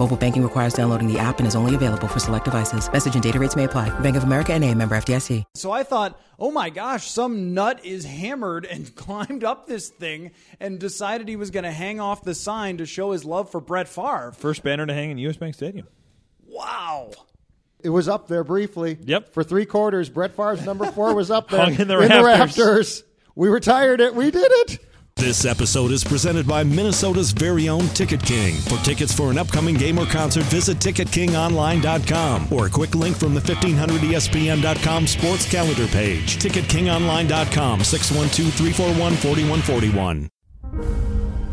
Mobile banking requires downloading the app and is only available for select devices. Message and data rates may apply. Bank of America and a member FDIC. So I thought, oh my gosh, some nut is hammered and climbed up this thing and decided he was going to hang off the sign to show his love for Brett Favre. First banner to hang in US Bank Stadium. Wow. It was up there briefly. Yep. For three quarters, Brett Favre's number four was up there Hung in the rafters. rafters. We retired it. We did it. This episode is presented by Minnesota's very own Ticket King. For tickets for an upcoming game or concert, visit TicketKingOnline.com or a quick link from the E 1500ESPN.com sports calendar page. TicketKingOnline.com, 612-341-4141.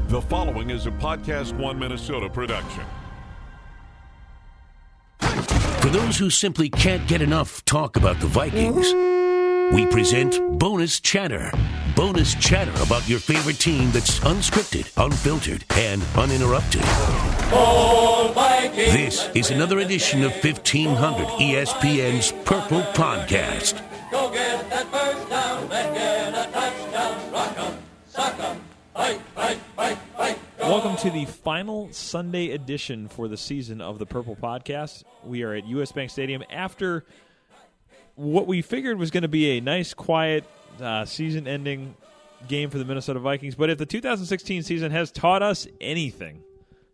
The following is a Podcast One Minnesota production. For those who simply can't get enough talk about the Vikings, we present Bonus Chatter. Bonus chatter about your favorite team that's unscripted, unfiltered, and uninterrupted. This is another edition of 1500 ESPN's Purple Podcast. Go get that first down and get a touchdown. Rock 'em, sock 'em, fight, fight, fight, fight. Welcome to the final Sunday edition for the season of the Purple Podcast. We are at US Bank Stadium after what we figured was going to be a nice, quiet, uh, season ending game for the Minnesota Vikings. But if the 2016 season has taught us anything,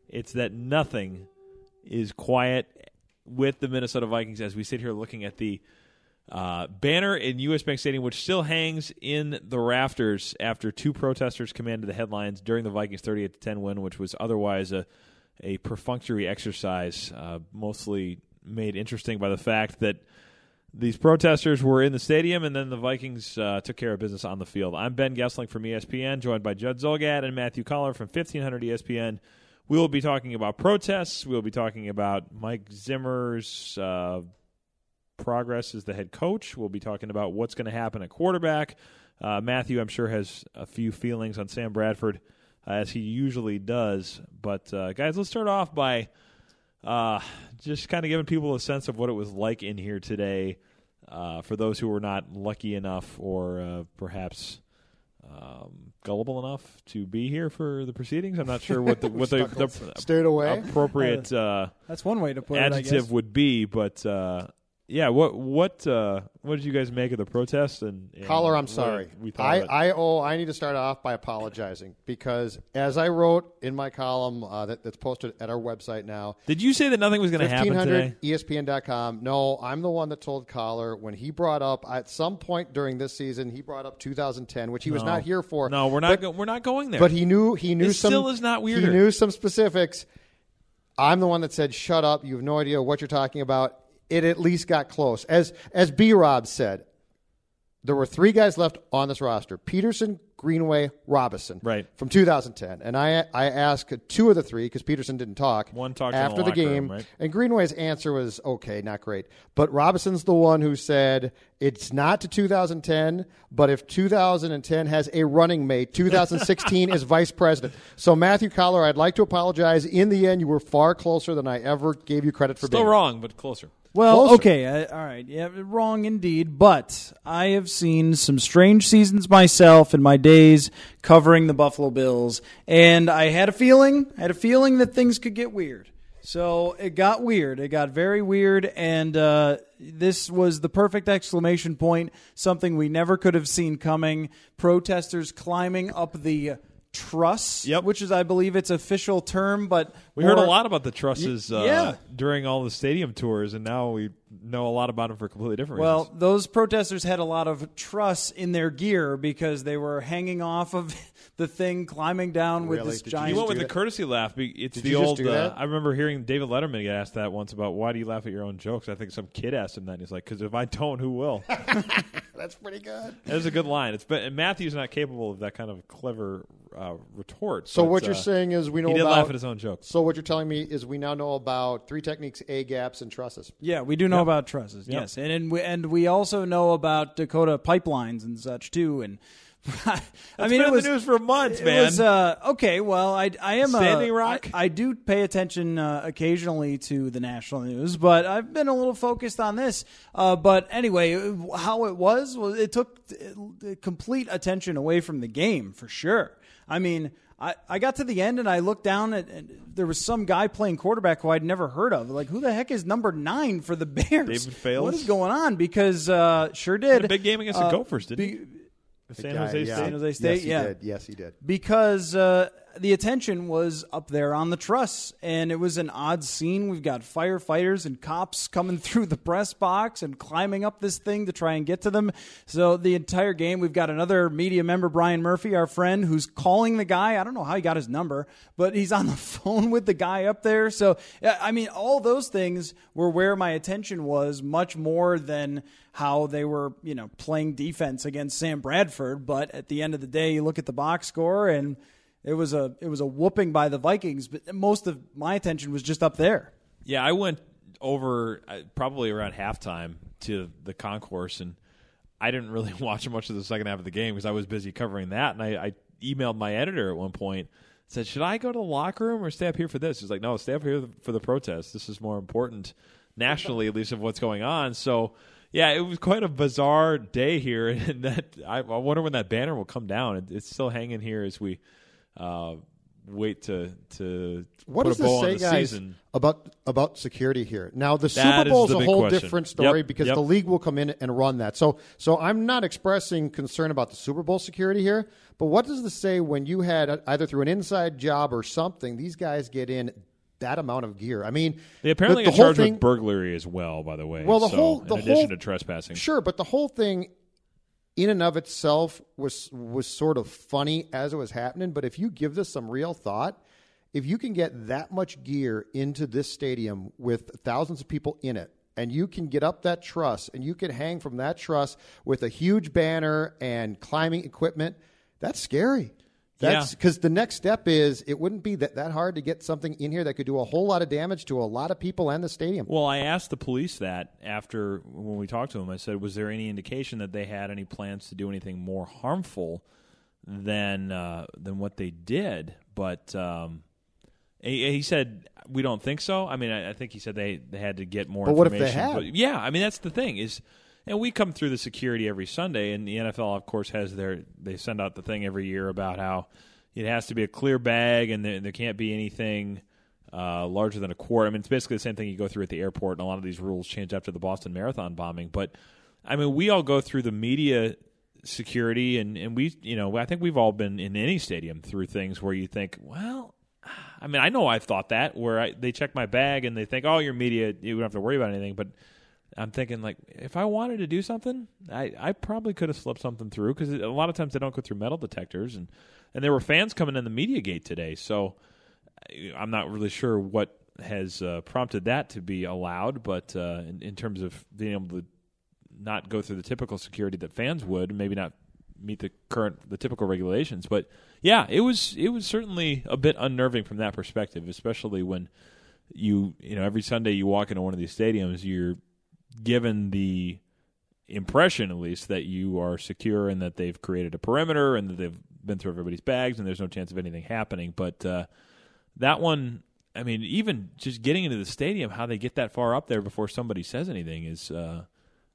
it's that nothing is quiet with the Minnesota Vikings as we sit here looking at the uh, banner in US Bank Stadium, which still hangs in the rafters after two protesters commanded the headlines during the Vikings 38 10 win, which was otherwise a, a perfunctory exercise, uh, mostly made interesting by the fact that these protesters were in the stadium, and then the Vikings uh, took care of business on the field. I'm Ben Goessling from ESPN, joined by Judd Zulgad and Matthew Coller from 1500 ESPN. We will be talking about protests. We will be talking about Mike Zimmer's uh, progress as the head coach. We'll be talking about what's going to happen at quarterback. Uh, Matthew, I'm sure, has a few feelings on Sam Bradford, uh, as he usually does. But, uh, guys, let's start off by uh, just kind of giving people a sense of what it was like in here today uh, for those who were not lucky enough or uh, perhaps um, gullible enough to be here for the proceedings. I'm not sure what the what the, the Stayed away. appropriate uh, That's one way to put it, I guess. adjective would be, but uh, yeah, what what uh, what did you guys make of the protests? And, and Coller, I'm sorry. We I? I oh I need to start off by apologizing because as I wrote in my column uh, that, that's posted at our website now, did you say that nothing was going to happen today? 1500 ESPN.com. No, I'm the one that told Coller when he brought up at some point during this season he brought up 2010, which he was not here for. No, we're not. But- go- we're not going there. But he knew he knew It some. still is not weird. He knew some specifics. I'm the one that said, "Shut up! You have no idea what you're talking about." It at least got close. As as B. Rob said, there were three guys left on this roster: Peterson, Greenway, Robison, Right. from 2010. And I I asked two of the three because Peterson didn't talk. One talked in the after the, locker room, game, right? and Greenway's answer was okay, not great. But Robison's the one who said it's not to 2010, but if 2010 has a running mate, 2016 is vice president. So Matthew Coller, I'd like to apologize. In the end, you were far closer than I ever gave you credit for Still being. Still wrong, but closer. Well, Closer. okay, uh, all right, yeah, wrong indeed. But I have seen some strange seasons myself in my days covering the Buffalo Bills, and I had a feeling, I had a feeling that things could get weird. So it got weird. It got very weird, and uh, this was the perfect exclamation point. Something we never could have seen coming. Protesters climbing up the truss, Yep. which is, I believe, its official term. But We heard a lot about the trusses uh, yeah. during all the stadium tours, and now we know a lot about them for completely different Well, reasons. those protesters had a lot of truss in their gear because they were hanging off of the thing, climbing down with Really? this Did you giant. You went do with the courtesy laugh. It's Did the you just old. do Uh. I remember hearing David Letterman get asked that once about why do you laugh at your own jokes. I think some kid asked him that. and He's like, "Because if I don't, who will?" That's pretty good. That is a good line. It's but Matthew's not capable of that kind of clever uh, retort. So but, what you're uh, saying is we know he did about. laugh at his own jokes. So what you're telling me is we now know about three techniques, A gaps, and trusses. Yeah, we do know Yep. about trusses. Yep. Yes, and and we, and we also know about Dakota pipelines and such too. And I That's mean, been it was the news for months, it man. was, uh, okay, well, I I am Standing uh, Rock? I, I do pay attention uh, occasionally to the national news, but I've been a little focused on this. Uh, but anyway, how it was was it took uh, complete attention away from the game for sure. I mean. I, I got to the end and I looked down at and there was some guy playing quarterback who I'd never heard of. Like, who the heck is number nine for the Bears? David Fales? What is going on? Because uh, sure did Had a big game against the uh, Gophers, didn't be- The San Guy, Jose yeah. State. San Jose State, Yes, he yeah. did. Yes, he did. because uh, the attention was up there on the truss, and it was an odd scene. We've got firefighters and cops coming through the press box and climbing up this thing to try and get to them. So the entire game, we've got another media member, Brian Murphy, our friend, who's calling the guy. I don't know how he got his number, but he's on the phone with the guy up there. So I mean, all those things were where my attention was much more than how they were, you know, playing defense against Sam Bradford. But at the end of the day, you look at the box score and it was a it was a whooping by the Vikings. But most of my attention was just up there. Yeah, I went over uh, probably around halftime to the concourse, and I didn't really watch much of the second half of the game because I was busy covering that. And I, I emailed my editor at one point, said, "Should I go to the locker room or stay up here for this?" He's like, "No, stay up here for the protest. This is more important nationally, at least, of what's going on." So. Yeah, it was quite a bizarre day here, and that I, I wonder when that banner will come down. It, it's still hanging here as we uh, wait to to What put does a bow this on say, the guys, season. about about security here? Now, the That Super Bowl is the a big whole question. different story Yep, because yep. the league will come in and run that. So, so I'm not expressing concern about the Super Bowl security here. But what does this say when you had uh, either through an inside job or something? These guys get in that amount of gear. I mean, They apparently the, the whole charged thing, with burglary as well. By the way, Well, the So, whole- in the addition whole- to trespassing, Sure, but the whole thing in and of itself was was sort of funny as it was happening, but if you give this some real thought, if you can get that much gear into this stadium with thousands of people in it and you can get up that truss and you can hang from that truss with a huge banner and climbing equipment, that's scary. That's Yeah. because the next step is it wouldn't be that, that hard to get something in here that could do a whole lot of damage to a lot of people and the stadium. Well, I asked the police that after when we talked to them. I said, "Was there any indication that they had any plans to do anything more harmful than uh, than what they did?" But um, he, he said, "We don't think so." I mean, I, I think he said they, they had to get more. But what if they had? But yeah, I mean that's the thing is, and we come through the security every Sunday, and the NFL, of course, has their they send out the thing every year about how it has to be a clear bag and there, there can't be anything uh, larger than a quart. I mean, it's basically the same thing you go through at the airport, and a lot of these rules changed after the Boston Marathon bombing. But I mean, we all go through the media security, and and we, you know, I think we've all been in any stadium through things where you think, well. I mean, I know I've thought that where I, they check my bag and they think, "Oh, you're media, you don't have to worry about anything." But I'm thinking, like, if I wanted to do something, I, I probably could have slipped something through because a lot of times they don't go through metal detectors, and and there were fans coming in the media gate today, so I'm not really sure what has uh, prompted that to be allowed, but uh, in, in terms of being able to not go through the typical security that fans would, maybe not meet the current the typical regulations. But yeah, it was it was certainly a bit unnerving from that perspective, especially when you you know every Sunday you walk into one of these stadiums, you're given the impression at least that you are secure and that they've created a perimeter and that they've been through everybody's bags and there's no chance of anything happening. But uh, that one, I mean, even just getting into the stadium, how they get that far up there before somebody says anything is uh,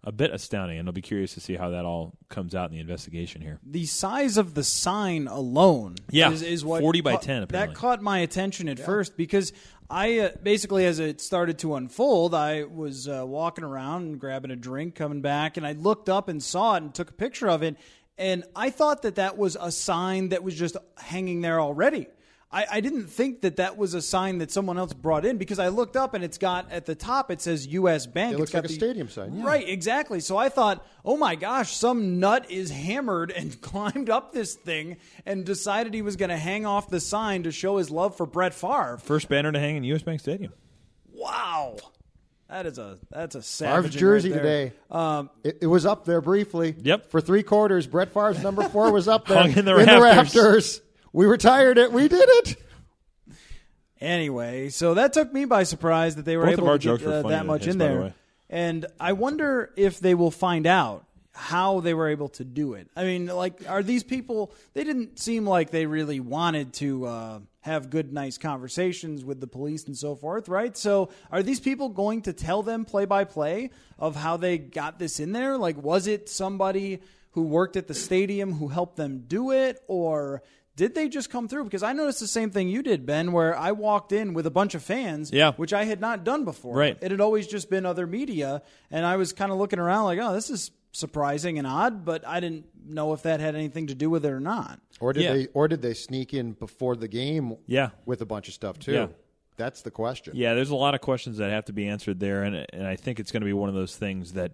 a bit astounding. And I'll be curious to see how that all comes out in the investigation here. The size of the sign alone Yeah, is, is what 40 by caught- 10 apparently. That caught my attention at first because I uh, basically, as it started to unfold, I was uh, walking around and grabbing a drink, coming back, and I looked up and saw it and took a picture of it. And I thought that that was a sign that was just hanging there already. I, I didn't think that that was a sign that someone else brought in because I looked up and it's got at the top it says U.S. Bank. It It's looks got like a the- stadium sign, yeah. Right, exactly. So I thought, oh my gosh, some nut is hammered and climbed up this thing and decided he was going to hang off the sign to show his love for Brett Favre. First banner to hang in U.S. Bank Stadium. Wow. That is a that's a Favre's savage jersey right there. today. Um, It, it was up there briefly. Yep. For three quarters, Brett Favre's number four was up there Hung in the rafters. rafters. We retired it. We did it. Anyway, so that took me by surprise that they were Both able to jokes get uh, that much his, in by the there. And I wonder if they will find out how they were able to do it. I mean, like, are these people? They didn't seem like they really wanted to uh, have good, nice conversations with the police and so forth, right? So, are these people going to tell them play by play of how they got this in there? Like, was it somebody who worked at the stadium who helped them do it, or did they just come through? Because I noticed the same thing you did, Ben, where I walked in with a bunch of fans, Yeah. which I had not done before. Right. It had always just been other media, and I was kind of looking around like, oh, this is surprising and odd, but I didn't know if that had anything to do with it or not. Or did Yeah. they? Or did they sneak in before the game? Yeah. With a bunch of stuff too. Yeah. That's the question. Yeah, there's a lot of questions that have to be answered there, and and I think it's going to be one of those things that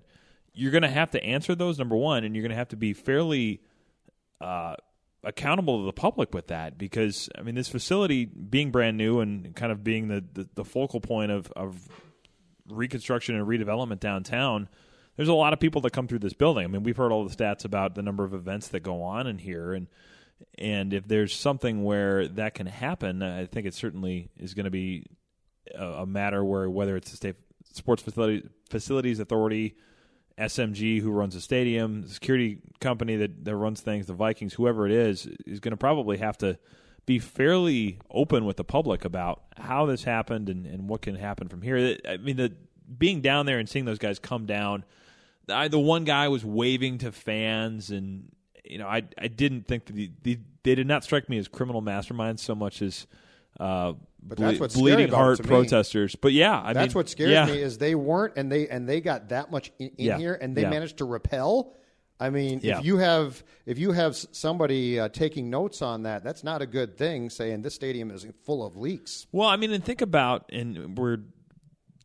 you're going to have to answer those number one, and you're going to have to be fairly uh, accountable to the public with that because I mean this facility being brand new and kind of being the the, the focal point of of reconstruction and redevelopment downtown. There's a lot of people that come through this building. I mean, we've heard all the stats about the number of events that go on in here, and and if there's something where that can happen, I think it certainly is going to be a, a matter where whether it's the state sports facility, facilities authority, SMG who runs the stadium, the security company that, that runs things, the Vikings, whoever it is, is going to probably have to be fairly open with the public about how this happened and, and what can happen from here. I mean, the being down there and seeing those guys come down, I, the one guy was waving to fans, and you know, I I didn't think that the, the, they did not strike me as criminal masterminds so much as uh, But ble- that's what's bleeding heart protesters. But yeah, I That's mean, what scares yeah. me is they weren't and they and they got that much in, in Yeah. here and they Yeah. managed to repel. I mean, if you have if you have somebody uh, taking notes on that, that's not a good thing. Saying this stadium is full of leaks. Well, I mean, and think about, and we're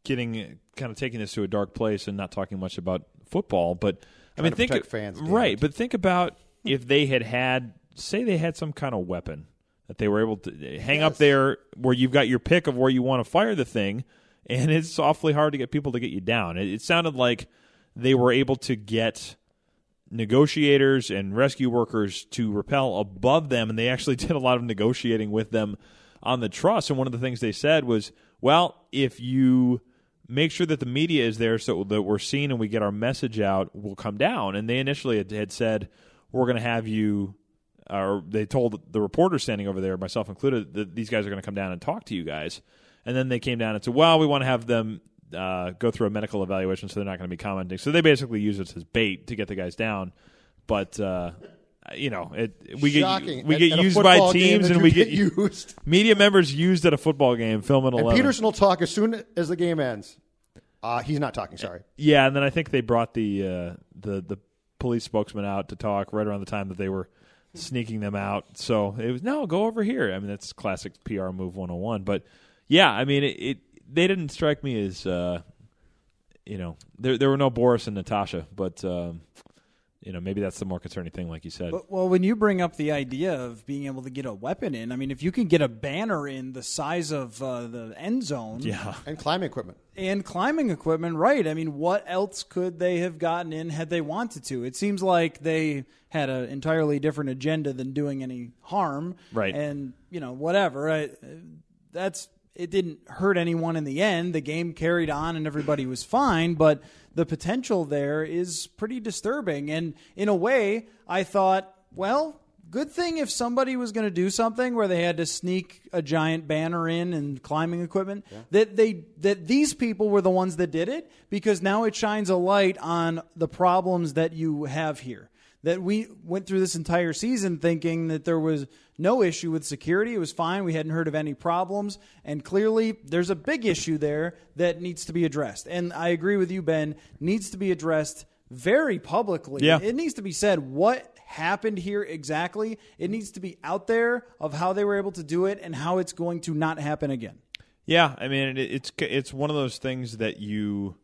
getting kind of taking this to a dark place and not talking much about football, but I mean, think fans, right? But think about if they had had, say, they had some kind of weapon that they were able to hang up there where you've got your pick of where you want to fire the thing, and it's awfully hard to get people to get you down. It, it sounded like they were able to get negotiators and rescue workers to rappel above them, and they actually did a lot of negotiating with them on the truss. And one of the things they said was, well, if you make sure that the media is there so that we're seen and we get our message out, we'll come down. And they initially had, had said, we're going to have you, or they told the reporters standing over there, myself included, that these guys are going to come down and talk to you guys. And then they came down and said, well, we want to have them uh, go through a medical evaluation, so they're not going to be commenting. So they basically use it as bait to get the guys down. But uh, you know, it we Shocking. get we get at used football by teams, and we get get used. media members used at a football game, filming And eleven. Peterson will talk as soon as the game ends. Uh, he's not talking. Sorry. Yeah, and then I think they brought the uh, the the police spokesman out to talk right around the time that they were sneaking them out. So it was no, go over here. I mean, that's classic PR move 101. But yeah, I mean, it, it they didn't strike me as uh, you know there there were no Boris and Natasha, but um, you know maybe that's the more concerning thing, like you said. But, well, when you bring up the idea of being able to get a weapon in, I mean, if you can get a banner in the size of uh, the end zone, yeah, And climbing equipment. and climbing equipment, right? I mean, what else could they have gotten in had they wanted to? It seems like they had an entirely different agenda than doing any harm, Right. And you know, whatever. I, that's it didn't hurt anyone in the end. The game carried on and everybody was fine, but the potential there is pretty disturbing. And in a way, I thought, well, good thing if somebody was going to do something where they had to sneak a giant banner in and climbing equipment that they that these people were the ones that did it because now it shines a light on the problems that you have here that we went through this entire season thinking that there was no issue with security. It was fine. We hadn't heard of any problems. And clearly, there's a big issue there that needs to be addressed. And I agree with you, Ben, needs to be addressed very publicly. Yeah. It needs to be said what happened here exactly. It needs to be out there of how they were able to do it and how it's going to not happen again. Yeah, I mean it's it's one of those things that you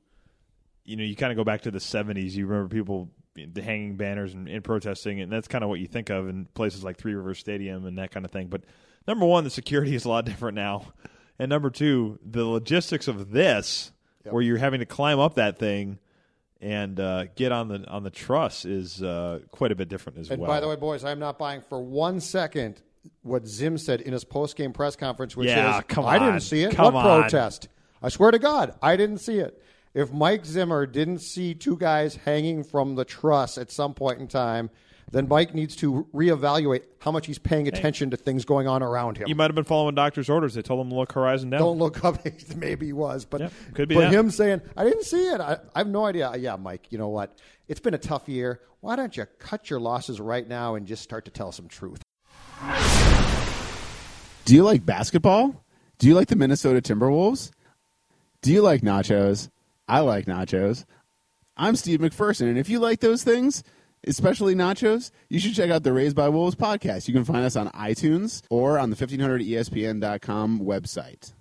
you know you kind of go back to the '70s. You remember people hanging banners and, and protesting, and that's kind of what you think of in places like Three Rivers Stadium and that kind of thing. But number one, the security is a lot different now, and number two, the logistics of this, where you're having to climb up that thing and uh, get on the on the truss, is uh, quite a bit different as well. And well. by the way, boys, I'm not buying for one second what Zim said in his post game press conference, which Yeah, is, come I didn't see it. Come what on. protest? I swear to God, I didn't see it. If Mike Zimmer didn't see two guys hanging from the truss at some point in time, then Mike needs to reevaluate how much he's paying attention to things going on around him. you might have been following doctor's orders. They told him to look horizon down. Don't look up. Maybe he was, but Yeah, could be But that. him saying, "I didn't see it. I, I have no idea." Uh, yeah, Mike. You know what? It's been a tough year. Why don't you cut your losses right now and just start to tell some truth? Do you like basketball? Do you like the Minnesota Timberwolves? Do you like nachos? I like nachos. I'm Steve McPherson, and if you like those things, especially nachos, you should check out the Raised by Wolves podcast. You can find us on iTunes or on the E 1500ESPN.com website.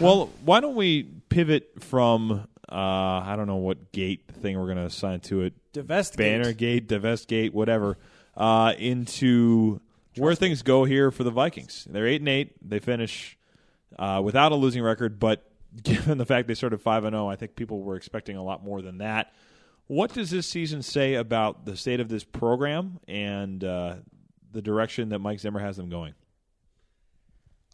Well, why don't we pivot from uh, I don't know what gate thing we're going to assign to it, Divest banner gate, divest gate, whatever, uh, into where things go here for the Vikings. They're eight and eight. They finish uh, without a losing record, but given the fact they started five and zero, I think people were expecting a lot more than that. What does this season say about the state of this program and uh, the direction that Mike Zimmer has them going?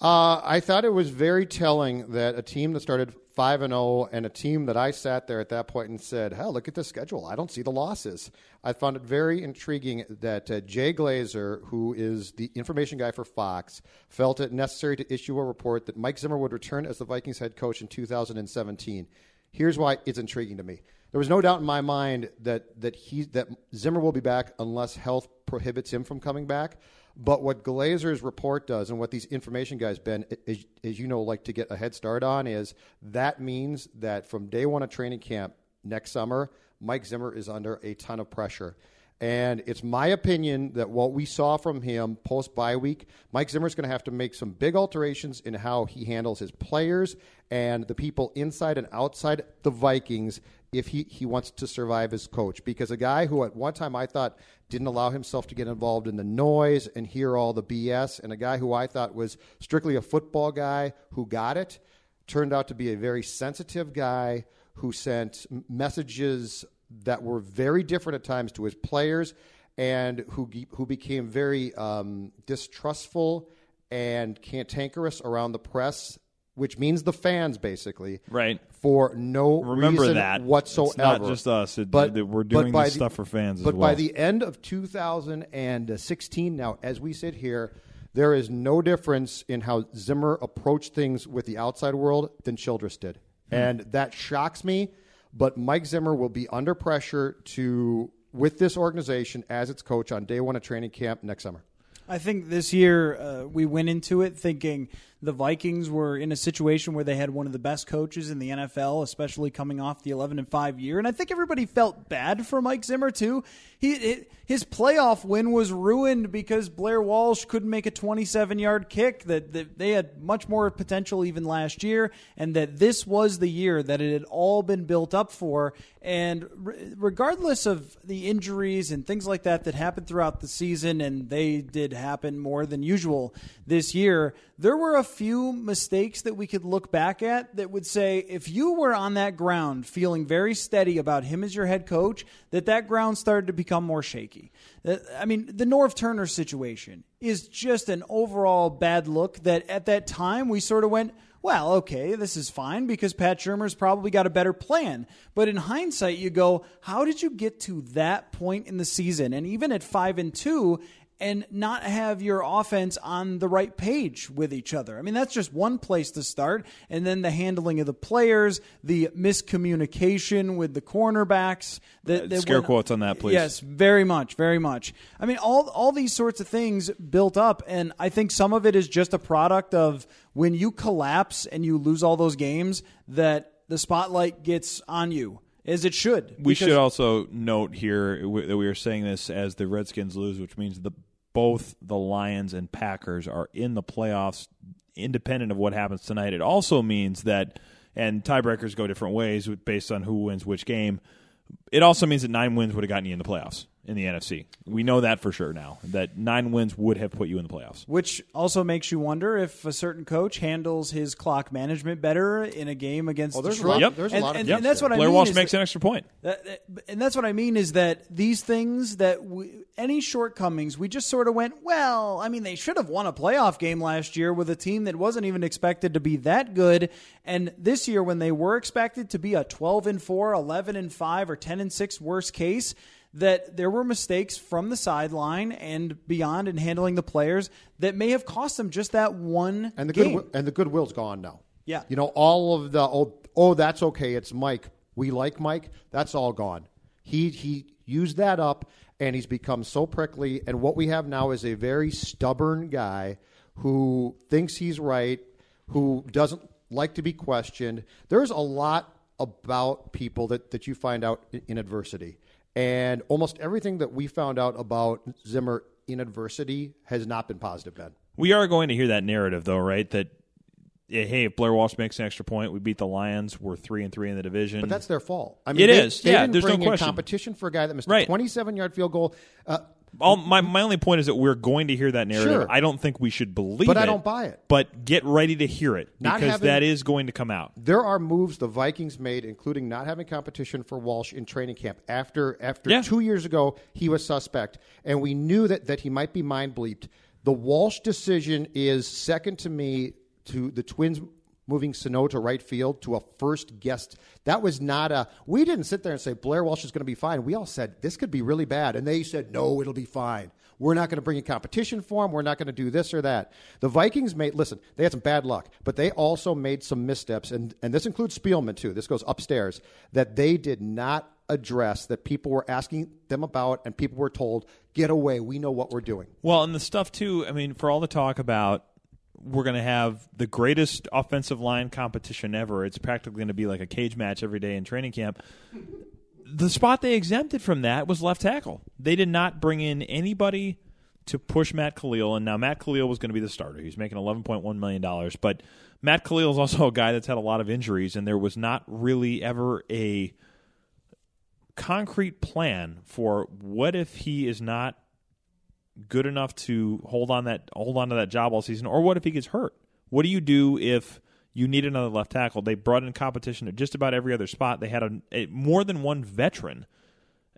Uh, I thought it was very telling that a team that started five and zero, and a team that I sat there at that point and said, "Hell, look at the schedule. I don't see the losses." I found it very intriguing that uh, Jay Glazer, who is the information guy for Fox, felt it necessary to issue a report that Mike Zimmer would return as the Vikings head coach in 2017. Here's why it's intriguing to me. There was no doubt in my mind that that he that Zimmer will be back unless health prohibits him from coming back. But what Glazer's report does, and what these information guys, Ben, as you know, like to get a head start on, is that means that from day one of training camp next summer, Mike Zimmer is under a ton of pressure. And it's my opinion that what we saw from him post bye week, Mike Zimmer's going to have to make some big alterations in how he handles his players and the people inside and outside the Vikings if he, he wants to survive as coach. Because a guy who at one time I thought didn't allow himself to get involved in the noise and hear all the BS, and a guy who I thought was strictly a football guy who got it, turned out to be a very sensitive guy who sent messages that were very different at times to his players and who, who became very um, distrustful and cantankerous around the press, which means the fans basically Right. for no Remember reason that. whatsoever. It's not just us. It- that we're doing by this the- stuff for fans as But by the end of 2016, now as we sit here, there is no difference in how Zimmer approached things with the outside world than Childress did, Hmm. and that shocks me. But Mike Zimmer will be under pressure to with this organization as its coach on day one of training camp next summer. I think this year uh, we went into it thinking the Vikings were in a situation where they had one of the best coaches in the NFL, especially coming off the 11 and 5 year. And I think everybody felt bad for Mike Zimmer too. He his playoff win was ruined because Blair Walsh couldn't make a 27-yard kick that, that they had much more potential even last year and that this was the year that it had all been built up for and re- regardless of the injuries and things like that that happened throughout the season and they did happen more than usual this year there were a few mistakes that we could look back at that would say if you were on that ground feeling very steady about him as your head coach that that ground started to become more shaky Uh, i mean the Norv Turner situation is just an overall bad look that at that time we sort of went well, okay, this is fine because Pat Shurmur's probably got a better plan. But in hindsight, you go, how did you get to that point in the season? And even at five and two, and not have your offense on the right page with each other. I mean, that's just one place to start. And then the handling of the players, the miscommunication with the cornerbacks. That, uh, that Scare went- quotes on that, please. Yes, very much, very much. I mean, all all these sorts of things built up, and I think some of it is just a product of when you collapse and you lose all those games that the spotlight gets on you. As it should. We should also note here that we are saying this as the Redskins lose, which means the both the Lions and Packers are in the playoffs, independent of what happens tonight. It also means that, and tiebreakers go different ways based on who wins which game. It also means that nine wins would have gotten you in the playoffs in the NFC. We know that for sure now. That nine wins would have put you in the playoffs. Which also makes you wonder if a certain coach handles his clock management better in a game against Oh, there's a lot- Yep. there's a and, lot of and, things and that's there. what I Blair mean. Walsh is makes that- an extra point. That- that- and that's what I mean is that these things that we, any shortcomings, we just sort of went, well, I mean, they should have won a playoff game last year with a team that wasn't even expected to be that good. And this year, when they were expected to be a 12 and 4, 11 and 5, or 10 and 6 worst case, that there were mistakes from the sideline and beyond in handling the players that may have cost them just that one and the game. good and the goodwill's gone now. Yeah. you know all of the oh oh that's okay. It's Mike. We like Mike. That's all gone. He he used that up, and he's become so prickly. And what we have now is a very stubborn guy who thinks he's right, who doesn't like to be questioned. There's a lot about people that that you find out in, in adversity, and almost everything that we found out about Zimmer in adversity has not been positive, Ben. We are going to hear that narrative, though, right? That hey, if Blair Walsh makes an extra point, we beat the Lions. We're three and three in the division. But that's their fault. I mean, It they, is. They Yeah, didn't there's no bring in question. competition for a guy that missed Right. a 27 yard field goal. Uh, All, my my only point is that we're going to hear that narrative. Sure. I don't think we should believe But it. I don't buy it. But get ready to hear it Not because having- that is going to come out. there are moves the Vikings made, including not having competition for Walsh in training camp. After after Yeah. two years ago, he was suspect, and we knew that that he might be mind bleeped. The Walsh decision is second to me to the Twins moving Sano to right field to a first guest. That was not a. We didn't sit there and say Blair Walsh is going to be fine. We all said this could be really bad, and they said no, it'll be fine. We're not going to bring in competition for him. We're not going to do this or that. The Vikings made listen. They had some bad luck, but they also made some missteps, and and this includes Spielman too. This goes upstairs that they did not address that people were asking them about, and people were told, "Get away. We know what we're doing." Well, and the stuff too. I mean, for all the talk about we're going to have the greatest offensive line competition ever. It's practically going to be like a cage match every day in training camp. The spot they exempted from that was left tackle. They did not bring in anybody to push Matt Kalil, and now Matt Kalil was going to be the starter. He's making eleven point one million dollars, but Matt Kalil is also a guy that's had a lot of injuries, and there was not really ever a concrete plan for what if he is not good enough to hold on that hold on to that job all season, or what if he gets hurt? What do you do if you need another left tackle? They brought in competition at just about every other spot. They had a, a more than one veteran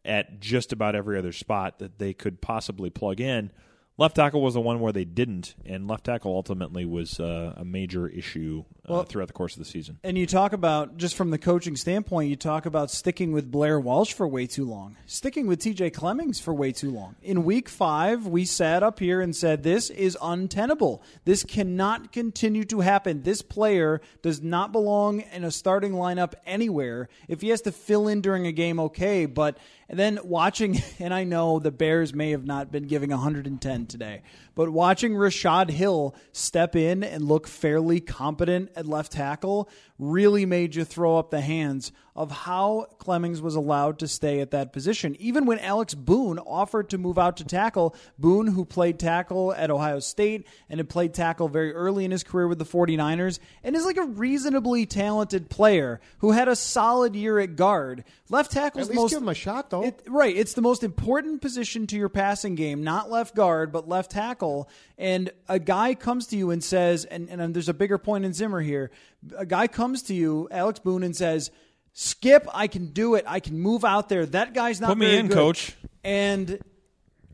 at just about every other spot that they could possibly plug in. Left tackle was the one where they didn't, and left tackle ultimately was uh, a major issue uh, Well- throughout the course of the season. And you talk about just from the coaching standpoint, you talk about sticking with Blair Walsh for way too long, sticking with TJ Clemmings for way too long. In week five, we sat up here and said, This is untenable. This cannot continue to happen. This player does not belong in a starting lineup anywhere. If he has to fill in during a game, okay. But and then watching, and I know the Bears may have not been giving 110 today, but watching Rashod Hill step in and look fairly competent at left tackle really made you throw up the hands of how Clemmings was allowed to stay at that position. Even when Alex Boone offered to move out to tackle, Boone, who played tackle at Ohio State and had played tackle very early in his career with the 49ers and is like a reasonably talented player who had a solid year at guard. Left tackle is most give him a shot, though. it, right. It's the most important position to your passing game, not left guard, but left tackle. And a guy comes to you and says, and, and there's a bigger point in Zimmer here. A guy comes to you, Alex Boone, and says, Skip, I can do it. I can move out there. That guy's not Put me very in, good." coach. And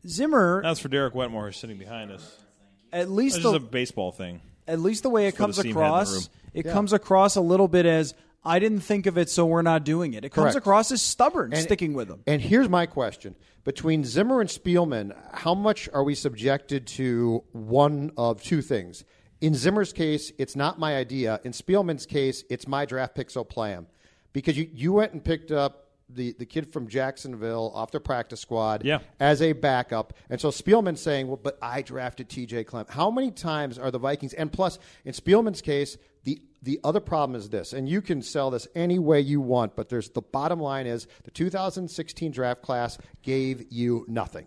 Zimmer, That's for Derek Wetmore, who's sitting behind us. at least This the, is a baseball thing. at least the way it comes seam head in the room. across, it comes across a little bit as I didn't think of it, so we're not doing it. It comes Correct. across as stubborn, And- sticking with them. And here's my question: Between Zimmer and Spielman, how much are we subjected to one of two things? In Zimmer's case, it's not my idea. In Spielman's case, it's my draft pick, so play him. Because you, you went and picked up the, the kid from Jacksonville off the practice squad Yeah. as a backup. And so Spielman's saying, well, but I drafted TJ Clem. How many times are the Vikings, and plus, in Spielman's case, the the other problem is this, and you can sell this any way you want, but there's the bottom line is the 2016 draft class gave you nothing.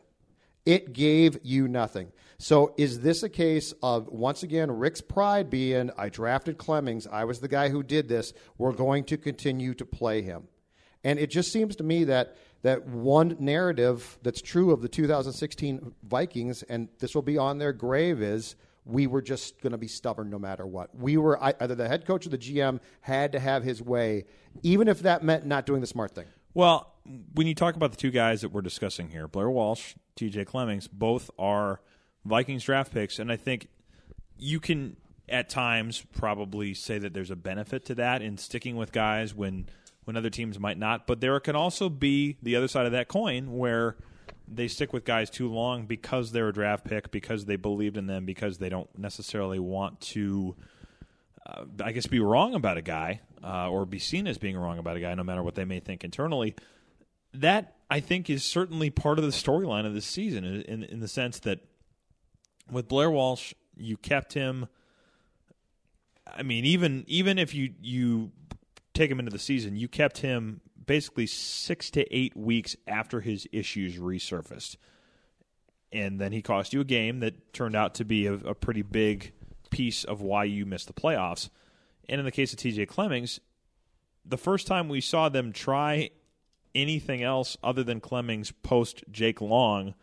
It gave you nothing. So is this a case of once again Rick's pride being I drafted Clemmings, I was the guy who did this, we're going to continue to play him. And it just seems to me that that one narrative that's true of the 2016 Vikings, and this will be on their grave, is we were just going to be stubborn no matter what. We were either the head coach or the GM had to have his way, even if that meant not doing the smart thing. Well, when you talk about the two guys that we're discussing here, Blair Walsh, TJ Clemmings, both are Vikings draft picks, and I think you can at times probably say that there's a benefit to that in sticking with guys when when other teams might not. But there can also be the other side of that coin where they stick with guys too long because they're a draft pick, because they believed in them, because they don't necessarily want to, uh, I guess, be wrong about a guy uh, or be seen as being wrong about a guy, no matter what they may think internally. That I think is certainly part of the storyline of this season, in, in the sense that with Blair Walsh, you kept him. I mean, even even if you you take him into the season, you kept him basically six to eight weeks after his issues resurfaced. And then he cost you a game that turned out to be a, a pretty big piece of why you missed the playoffs. And in the case of TJ Clemmings, the first time we saw them try anything else other than Clemmings post Jake Long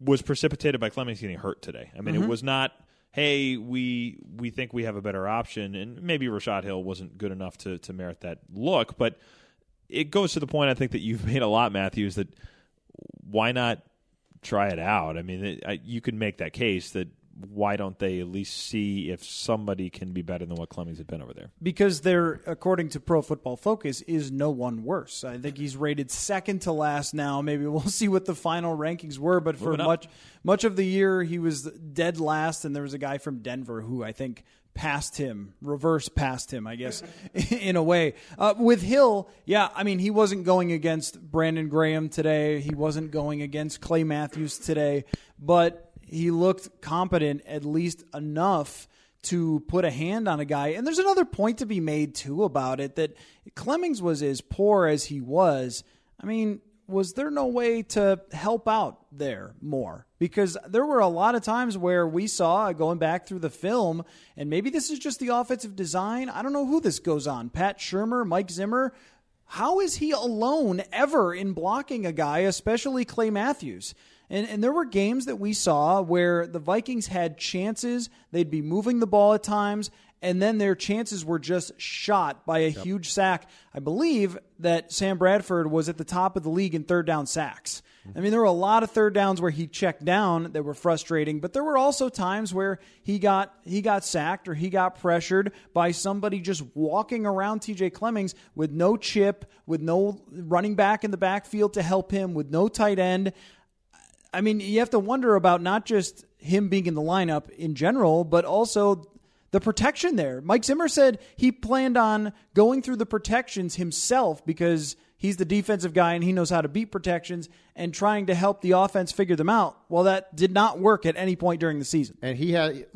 was precipitated by Clemmings getting hurt today. I mean, Mm-hmm. it was not, hey, we we think we have a better option, and maybe Rashod Hill wasn't good enough to to merit that look, but it goes to the point I think that you've made a lot, Matthews. That why not try it out? I mean, it, I, you can make that case that why don't they at least see if somebody can be better than what Clemmings had been over there? because there, according to Pro Football Focus, is no one worse. I think he's rated second to last now. Maybe we'll see what the final rankings were, but for up. much much of the year, he was dead last, and there was a guy from Denver who I think passed him, reverse passed him, I guess, in a way. Uh, with Hill, yeah, I mean, he wasn't going against Brandon Graham today. He wasn't going against Clay Matthews today, but he looked competent at least enough to put a hand on a guy. And there's another point to be made too about it that Clemmings was as poor as he was. I mean, was there no way to help out there more? Because there were a lot of times where we saw going back through the film, and maybe this is just the offensive design. I don't know who this goes on. Pat Shurmur, Mike Zimmer. How is he alone ever in blocking a guy, especially Clay Matthews? And, and there were games that we saw where the Vikings had chances. They'd be moving the ball at times, and then their chances were just shot by a huge sack. I believe that Sam Bradford was at the top of the league in third down sacks. Mm-hmm. I mean, there were a lot of third downs where he checked down that were frustrating, but there were also times where he got he got sacked or he got pressured by somebody just walking around TJ Clemmings with no chip, with no running back in the backfield to help him, with no tight end. I mean, you have to wonder about not just him being in the lineup in general, but also the protection there. Mike Zimmer said he planned on going through the protections himself because he's the defensive guy and he knows how to beat protections and trying to help the offense figure them out. Well, that did not work at any point during the season. And he had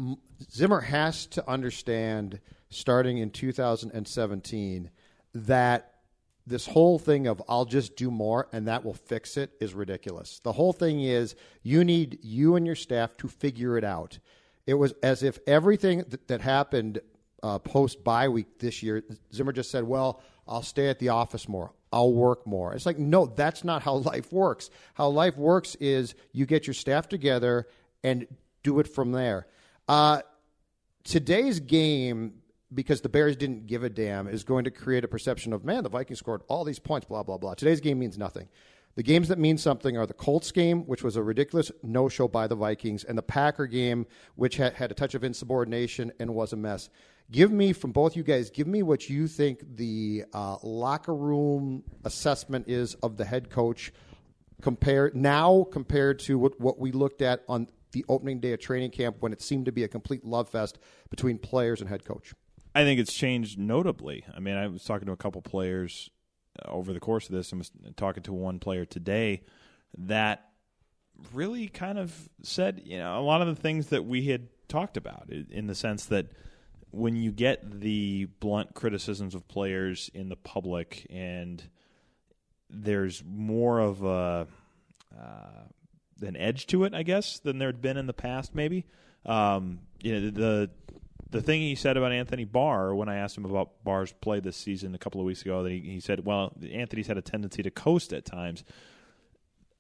Zimmer has to understand starting in 2017 that this whole thing of I'll just do more and that will fix it is ridiculous. The whole thing is you need you and your staff to figure it out. It was as if everything that, that happened uh, post bye week this year, Zimmer just said, "Well, I'll stay at the office more. I'll work more." It's like, no, that's not how life works. How life works is you get your staff together and do it from there. Uh, today's game because the Bears didn't give a damn is going to create a perception of man the Vikings scored all these points blah blah blah. Today's game means nothing. The games that mean something are the Colts game, which was a ridiculous no show by the Vikings, and the Packer game, which had, had a touch of insubordination and was a mess. Give me, from both you guys, give me what you think the uh, locker room assessment is of the head coach compared now compared to what, what we looked at on the opening day of training camp when it seemed to be a complete love fest between players and head coach. I think it's changed notably. I mean, I was talking to a couple players uh, over the course of this, and was talking to one player today that really kind of said, you know, a lot of the things that we had talked about, in the sense that when you get the blunt criticisms of players in the public and there's more of a uh, an edge to it, I guess, than there had been in the past. Maybe um, you know the the thing he said about Anthony Barr when I asked him about Barr's play this season a couple of weeks ago, that he, he said, "Well, Anthony's had a tendency to coast at times."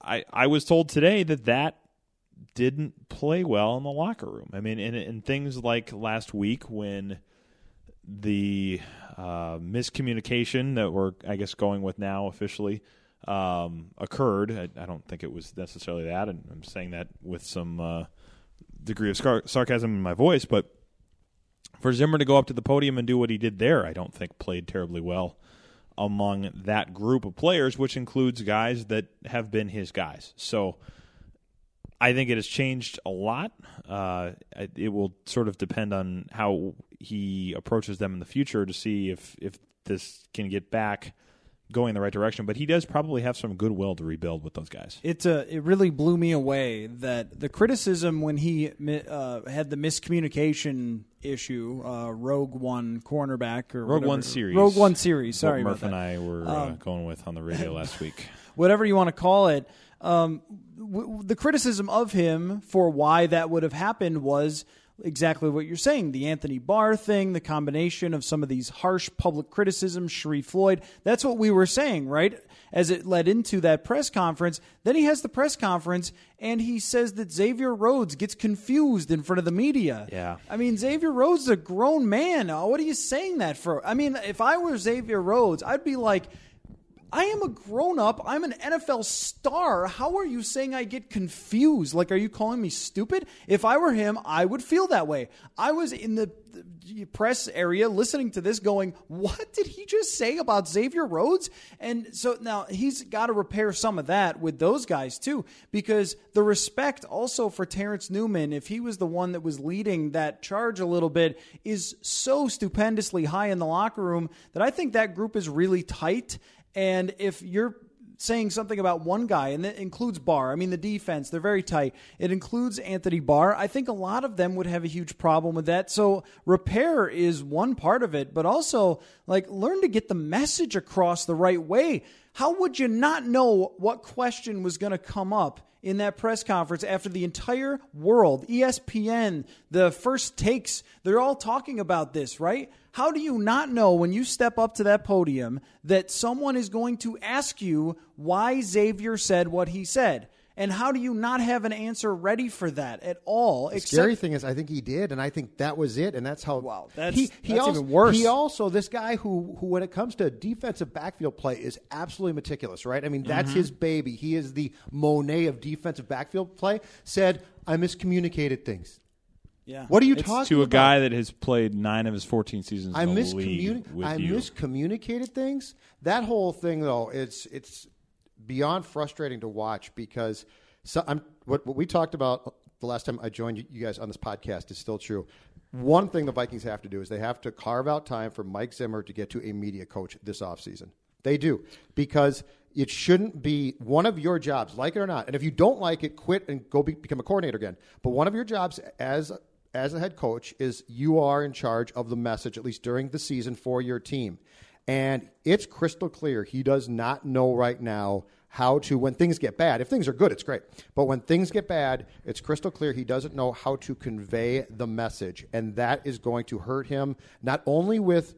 I I was told today that that didn't play well in the locker room. I mean, and, and things like last week when the uh, miscommunication that we're, I guess, going with now officially um, occurred. I, I, don't think it was necessarily that, and I'm saying that with some uh, degree of scar- sarcasm in my voice. But for Zimmer to go up to the podium and do what he did there, I don't think played terribly well among that group of players, which includes guys that have been his guys. So I think it has changed a lot. Uh, it will sort of depend on how he approaches them in the future to see if if this can get back going in the right direction. But he does probably have some goodwill to rebuild with those guys. It uh, it really blew me away that the criticism when he uh, had the miscommunication issue, uh, Rogue One cornerback or Rogue whatever. One series, Rogue One series. Sorry, Murph and I were um, going with on the radio last week. Whatever you want to call it. Um, w- the criticism of him for why that would have happened was exactly what you're saying. The Anthony Barr thing, the combination of some of these harsh public criticisms, Sharrif Floyd. That's what we were saying, right? As it led into that press conference. Then he has the press conference and he says that Xavier Rhodes gets confused in front of the media. Yeah. I mean, Xavier Rhodes is a grown man. What are you saying that for? I mean, if I were Xavier Rhodes, I'd be like, I am a grown up. I'm an NFL star. How are you saying I get confused? Like, are you calling me stupid? If I were him, I would feel that way. I was in the press area listening to this going, what did he just say about Xavier Rhodes? And so now he's got to repair some of that with those guys too, because the respect also for Terrence Newman, if he was the one that was leading that charge a little bit, is so stupendously high in the locker room that I think that group is really tight. And if you're saying something about one guy, and that includes Barr. I mean, the defense, they're very tight. It includes Anthony Barr. I think a lot of them would have a huge problem with that. So, repair is one part of it, but also, like, learn to get the message across the right way. How would you not know what question was going to come up in that press conference after the entire world, ESPN, the first takes, they're all talking about this, right? How do you not know when you step up to that podium that someone is going to ask you why Xavier said what he said? And how do you not have an answer ready for that at all? The scary thing is, I think he did, and I think that was it, and that's how. Wow, that's, he, he that's also, even worse. He also, this guy who, who, when it comes to defensive backfield play, is absolutely meticulous, right? I mean, that's Mm-hmm. his baby. He is the Monet of defensive backfield play. Said, I miscommunicated things. Yeah. What are you It's talking to a about? guy that has played nine of his 14 seasons I in the miscommuni- with I you. miscommunicated things. That whole thing, though, it's it's beyond frustrating to watch because so I'm, what, what we talked about the last time I joined you, guys on this podcast is still true. One thing the Vikings have to do is they have to carve out time for Mike Zimmer to get to a media coach this offseason. They do because it shouldn't be one of your jobs, like it or not. And if you don't like it, quit and go be, become a coordinator again. But one of your jobs as as a head coach is you are in charge of the message at least during the season for your team. And it's crystal clear he does not know right now how to when things get bad. If things are good, it's great. But when things get bad, it's crystal clear he doesn't know how to convey the message. And that is going to hurt him not only with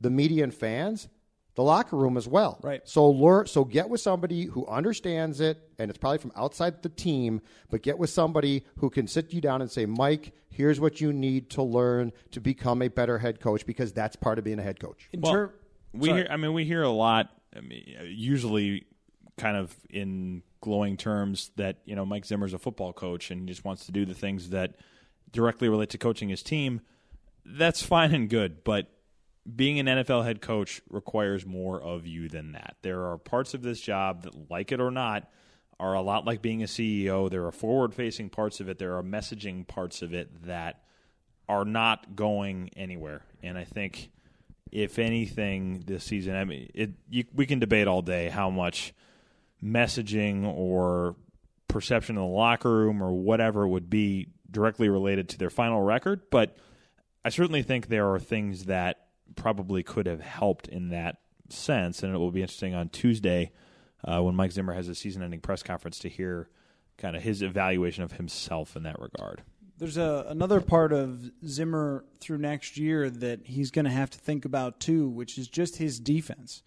the media and fans, the locker room as well. Right. So learn. So get with somebody who understands it, and it's probably from outside the team. But get with somebody who can sit you down and say, "Mike, here's what you need to learn to become a better head coach," because that's part of being a head coach. In Well, ter- we Sorry. hear. I mean, we hear a lot. I mean, usually, kind of in glowing terms, that you know Mike Zimmer's a football coach and he just wants to do the things that directly relate to coaching his team. That's fine and good, but being an NFL head coach requires more of you than that. There are parts of this job that, like it or not, are a lot like being a CEO. There are forward facing parts of it, there are messaging parts of it that are not going anywhere. And I think, if anything, this season, I mean, it, you, we can debate all day how much messaging or perception in the locker room or whatever would be directly related to their final record, but I certainly think there are things that probably could have helped in that sense, and it will be interesting on Tuesday uh, when Mike Zimmer has a season-ending press conference to hear kind of his evaluation of himself in that regard. There's a, another part of Zimmer through next year that he's going to have to think about too, which is just his defense.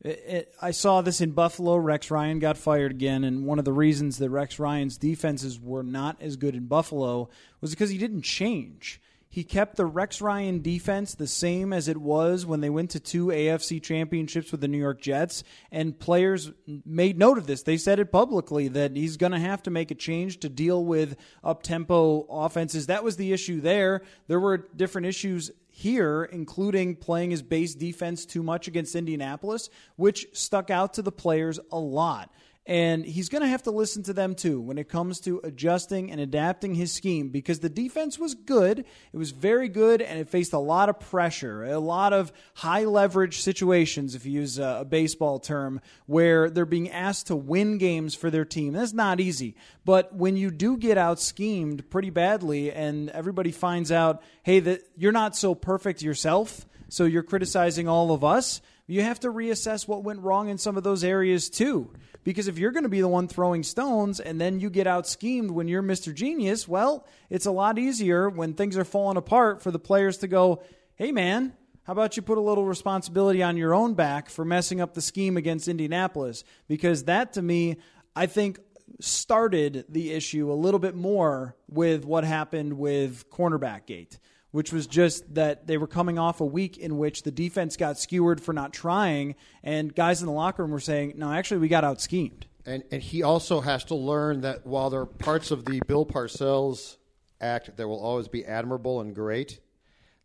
It, it, I saw this in Buffalo. Rex Ryan got fired again, and one of the reasons that Rex Ryan's defenses were not as good in Buffalo was because he didn't change. He kept the Rex Ryan defense the same as it was when they went to two AFC championships with the New York Jets, and players made note of this. They said it publicly that he's going to have to make a change to deal with up tempo offenses. That was the issue there. There were different issues here, including playing his base defense too much against Indianapolis, which stuck out to the players a lot. And he's going to have to listen to them too when it comes to adjusting and adapting his scheme because the defense was good. It was very good and it faced a lot of pressure, a lot of high leverage situations, if you use a baseball term, where they're being asked to win games for their team. That's not easy. But when you do get out schemed pretty badly and everybody finds out, hey, that you're not so perfect yourself, so you're criticizing all of us, you have to reassess what went wrong in some of those areas too. Because if you're going to be the one throwing stones and then you get out schemed when you're Mr. Genius, well, it's a lot easier when things are falling apart for the players to go, hey, man, how about you put a little responsibility on your own back for messing up the scheme against Indianapolis? Because that, to me, I think started the issue a little bit more with what happened with cornerback gate which was just that they were coming off a week in which the defense got skewered for not trying, and guys in the locker room were saying, "No, actually, we got out schemed." And and he also has to learn that while there are parts of the Bill Parcells Act that will always be admirable and great,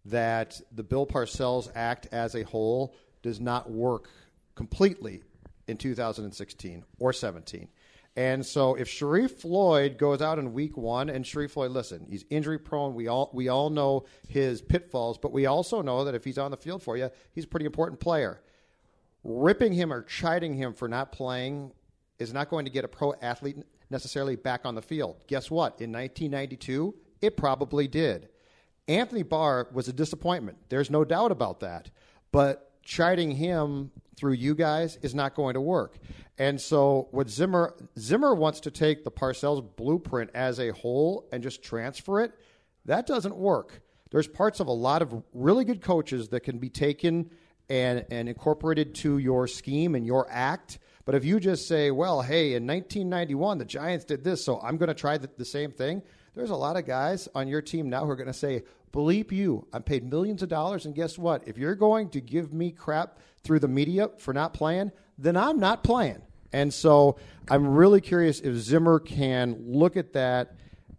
that the Bill Parcells Act as a whole does not work completely in 2016 or 17. And so if Sharrif Floyd goes out in week one, and Sharrif Floyd, listen, he's injury prone. We all we all know his pitfalls, but we also know that if he's on the field for you, he's a pretty important player. Ripping him or chiding him for not playing is not going to get a pro athlete necessarily back on the field. Guess what? In 1992, it probably did. Anthony Barr was a disappointment. There's no doubt about that. But chiding him through you guys is not going to work. And so what Zimmer Zimmer wants to take the Parcells blueprint as a whole and just transfer it. That doesn't work. There's parts of a lot of really good coaches that can be taken and, and incorporated to your scheme and your act. But if you just say, well, hey, in 1991, the Giants did this, so I'm going to try the, the same thing, there's a lot of guys on your team now who are going to say, bleep you, I'm paid millions of dollars, and guess what? If you're going to give me crap through the media for not playing, then I'm not playing. And so I'm really curious if Zimmer can look at that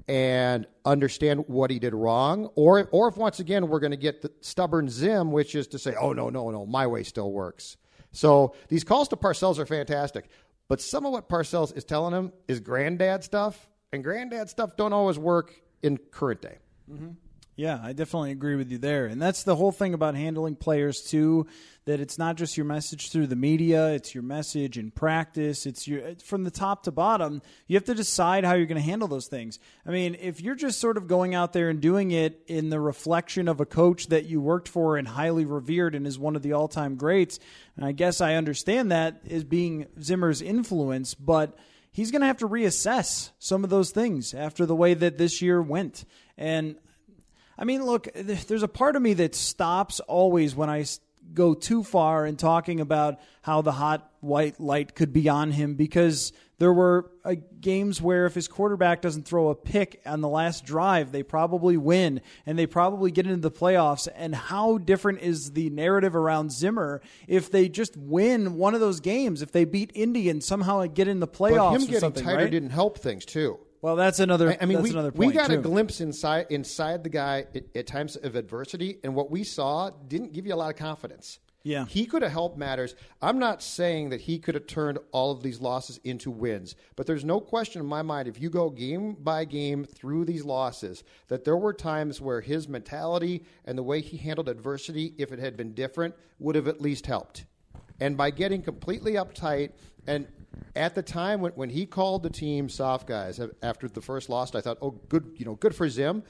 and understand what he did wrong, or or if once again we're going to get the stubborn Zim, which is to say, oh no no no, my way still works. So these calls to Parcells are fantastic, but some of what Parcells is telling him is granddad stuff, and granddad stuff don't always work in current day. Mm-hmm. Yeah, I definitely agree with you there. And that's the whole thing about handling players too, that it's not just your message through the media, it's your message in practice, it's your from the top to bottom. You have to decide how you're going to handle those things. I mean, if you're just sort of going out there and doing it in the reflection of a coach that you worked for and highly revered and is one of the all-time greats, and I guess I understand that as being Zimmer's influence, but he's going to have to reassess some of those things after the way that this year went. And I mean, look, there's a part of me that stops always when I go too far in talking about how the hot white light could be on him because there were uh, games where if his quarterback doesn't throw a pick on the last drive, they probably win and they probably get into the playoffs. And how different is the narrative around Zimmer if they just win one of those games? If they beat Indy and somehow get in the playoffs, but him getting tighter right? didn't help things too. Well, that's another. I mean, we, another we got too. a glimpse inside inside the guy at, at, times of adversity, and what we saw didn't give you a lot of confidence. Yeah, he could have helped matters. I'm not saying that he could have turned all of these losses into wins, but there's no question in my mind if you go game by game through these losses, that there were times where his mentality and the way he handled adversity, if it had been different, would have at least helped. And by getting completely uptight and at the time when, when he called the team soft guys after the first loss, I thought, oh, good, you know, good for Zim.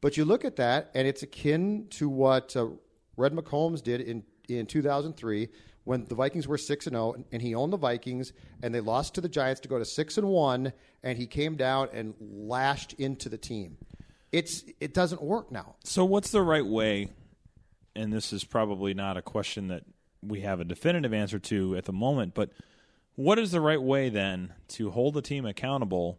But you look at that, and it's akin to what uh, Red McCombs did in in 2003 when the Vikings were six and zero, and he owned the Vikings, and they lost to the Giants to go to six and one, and he came down and lashed into the team. It's it doesn't work now. So, what's the right way? And this is probably not a question that we have a definitive answer to at the moment, but what is the right way then to hold the team accountable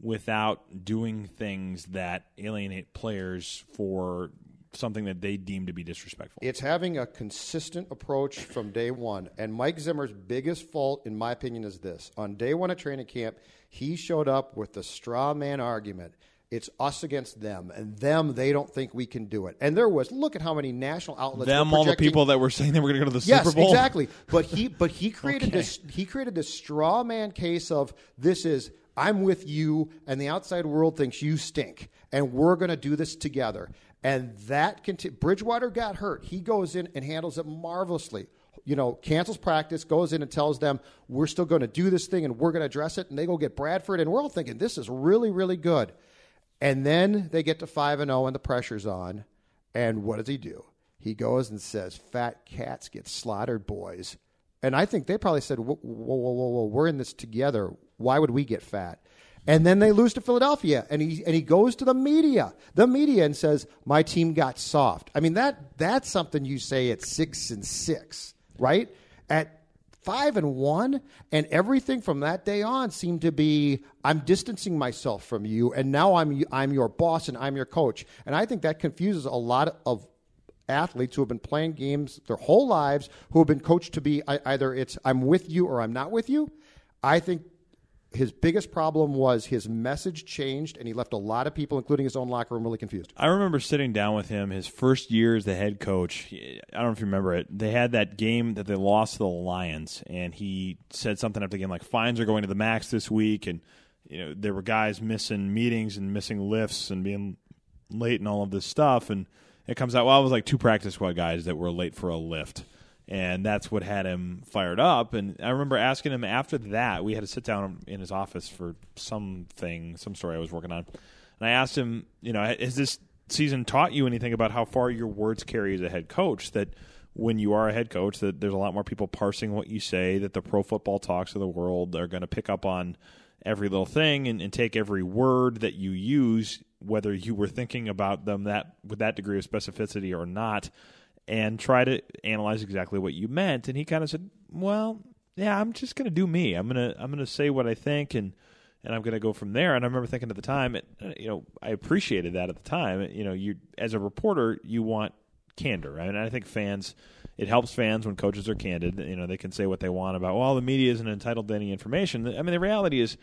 without doing things that alienate players for something that they deem to be disrespectful? It's having a consistent approach from day one. And Mike Zimmer's biggest fault, in my opinion, is this. On day one of training camp, he showed up with the straw man argument. It's us against them, and them they don't think we can do it. And there was look at how many national outlets. Them, all the people that were saying they were going to go to the yes, Super Bowl. exactly. But he but he created Okay. this he created this straw man case of this is I'm with you and the outside world thinks you stink and we're going to do this together. And that conti- Bridgewater got hurt. He goes in and handles it marvelously. You know, cancels practice, goes in and tells them we're still going to do this thing and we're going to address it. And they go get Bradford, and we're all thinking this is really, really good. And then they get to five and oh zero, and the pressure's on. And what does he do? He goes and says, "Fat cats get slaughtered, boys." And I think they probably said, "Whoa, whoa, whoa, whoa, whoa! We're in this together. Why would we get fat?" And then they lose to Philadelphia, and he and he goes to the media, the media, and says, "My team got soft." I mean that that's something you say at six and six, right? At five and one, and everything from that day on seemed to be I'm distancing myself from you, and now I'm I'm your boss and I'm your coach, and I think that confuses a lot of athletes who have been playing games their whole lives, who have been coached to be either it's I'm with you or I'm not with you. I think his biggest problem was his message changed, and he left a lot of people, including his own locker room, really confused. I remember sitting down with him his first year as the head coach. I don't know if you remember it. They had that game that they lost to the Lions, and he said something after the game like fines are going to the max this week, and you know there were guys missing meetings and missing lifts and being late and all of this stuff, and it comes out well it was like two practice squad guys that were late for a lift. And that's what had him fired up. And I remember asking him after that, we had to sit down in his office for something, some story I was working on. And I asked him, you know, has this season taught you anything about how far your words carry as a head coach? That when you are a head coach, that there's a lot more people parsing what you say, that the pro football talks of the world are going to pick up on every little thing and, and take every word that you use, whether you were thinking about them that with that degree of specificity or not, and try to analyze exactly what you meant. And he kind of said, "Well, yeah, I'm just going to do me. I'm gonna I'm gonna say what I think and." and I'm going to go from there. And I remember thinking at the time, it, uh, you know, I appreciated that at the time. You know, you as a reporter, you want candor, right? And I think fans, it helps fans when coaches are candid. You know, they can say what they want about, well, the media isn't entitled to any information. I mean, the reality is,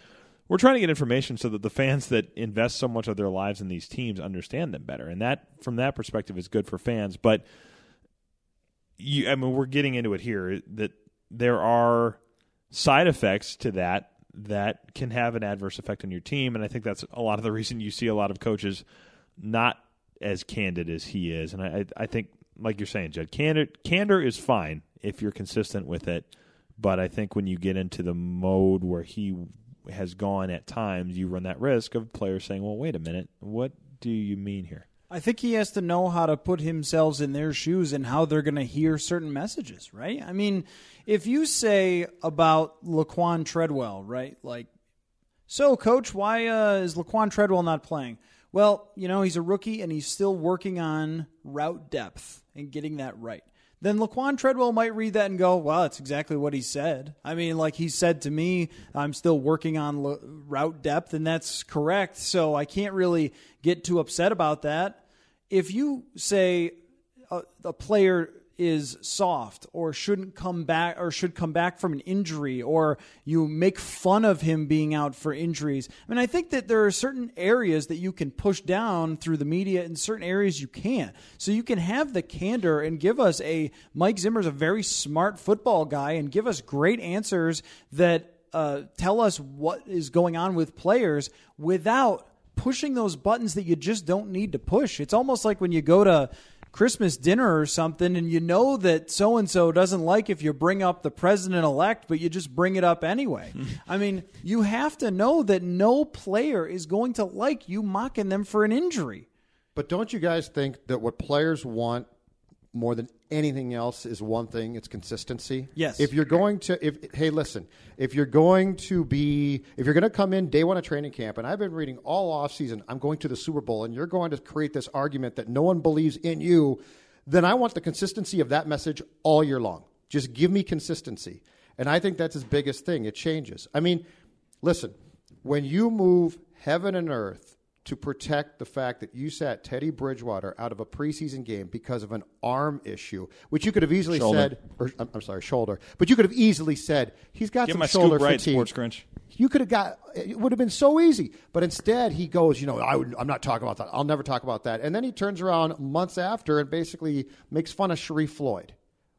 we're trying to get information so that the fans that invest so much of their lives in these teams understand them better, and that, from that perspective, is good for fans. But you, I mean, we're getting into it here that there are side effects to that that can have an adverse effect on your team. And I think that's a lot of the reason you see a lot of coaches not as candid as he is. And I, I think, like you're saying, Judd, candor, candor is fine if you're consistent with it. But I think when you get into the mode where he has gone at times, you run that risk of players saying, well, wait a minute, what do you mean here? I think he has to know how to put himself in their shoes and how they're going to hear certain messages, right? I mean, if you say about Laquan Treadwell, right? Like, so coach, why uh, is Laquan Treadwell not playing? Well, you know, he's a rookie and he's still working on route depth and getting that right. Then Laquan Treadwell might read that and go, well, that's exactly what he said. I mean, like he said to me, I'm still working on route depth, and that's correct. So I can't really get too upset about that. If you say a, a player is soft or shouldn't come back or should come back from an injury or you make fun of him being out for injuries. I mean, I think that there are certain areas that you can push down through the media and certain areas you can't. So you can have the candor and give us a Mike Zimmer's a very smart football guy and give us great answers that uh, tell us what is going on with players without pushing those buttons that you just don't need to push. It's almost like when you go to Christmas dinner or something, and you know that so and so doesn't like if you bring up the president elect, but you just bring it up anyway. I mean, you have to know that no player is going to like you mocking them for an injury. But don't you guys think that what players want more than anything else is one thing? It's consistency. Yes. If you're going to, if hey, listen, if you're going to be, if you're going to come in day one of training camp, and I've been reading all off season, I'm going to the Super Bowl, and you're going to create this argument that no one believes in you, then I want the consistency of that message all year long. Just give me consistency, and I think that's his biggest thing. It changes. I mean, listen, when you move heaven and earth to protect the fact that you sat Teddy Bridgewater out of a preseason game because of an arm issue, which you could have easily Shoulder. said, or I'm, I'm sorry, shoulder, but you could have easily said he's got some my shoulder right, fatigue. Sports Grinch. You could have got it would have been so easy, but instead he goes, you know, I would, I'm not talking about that. I'll never talk about that. And then he turns around months after and basically makes fun of Sharrif Floyd.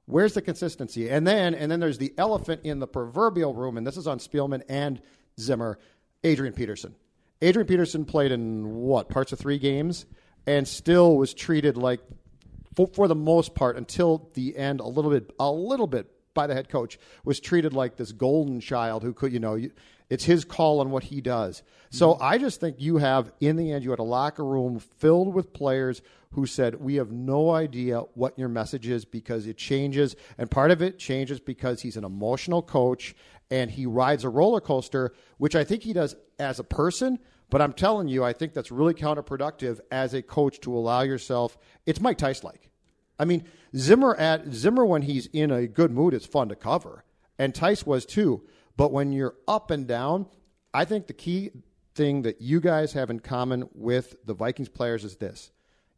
Where's the consistency? And then and then there's the elephant in the proverbial room, and this is on Spielman and Zimmer, Adrian Peterson. Adrian Peterson played in what parts of three games, and still was treated like, for, for the most part, until the end, a little bit, a little bit by the head coach, was treated like this golden child who could, you know, you- it's his call on what he does. So mm-hmm. I just think you have, in the end, you had a locker room filled with players who said, We have no idea what your message is because it changes. And part of it changes because he's an emotional coach and he rides a roller coaster, which I think he does as a person. But I'm telling you, I think that's really counterproductive as a coach to allow yourself. It's Mike Tice like. I mean, Zimmer at Zimmer when he's in a good mood, it's fun to cover, and Tice was too. But when you're up and down, I think the key thing that you guys have in common with the Vikings players is this: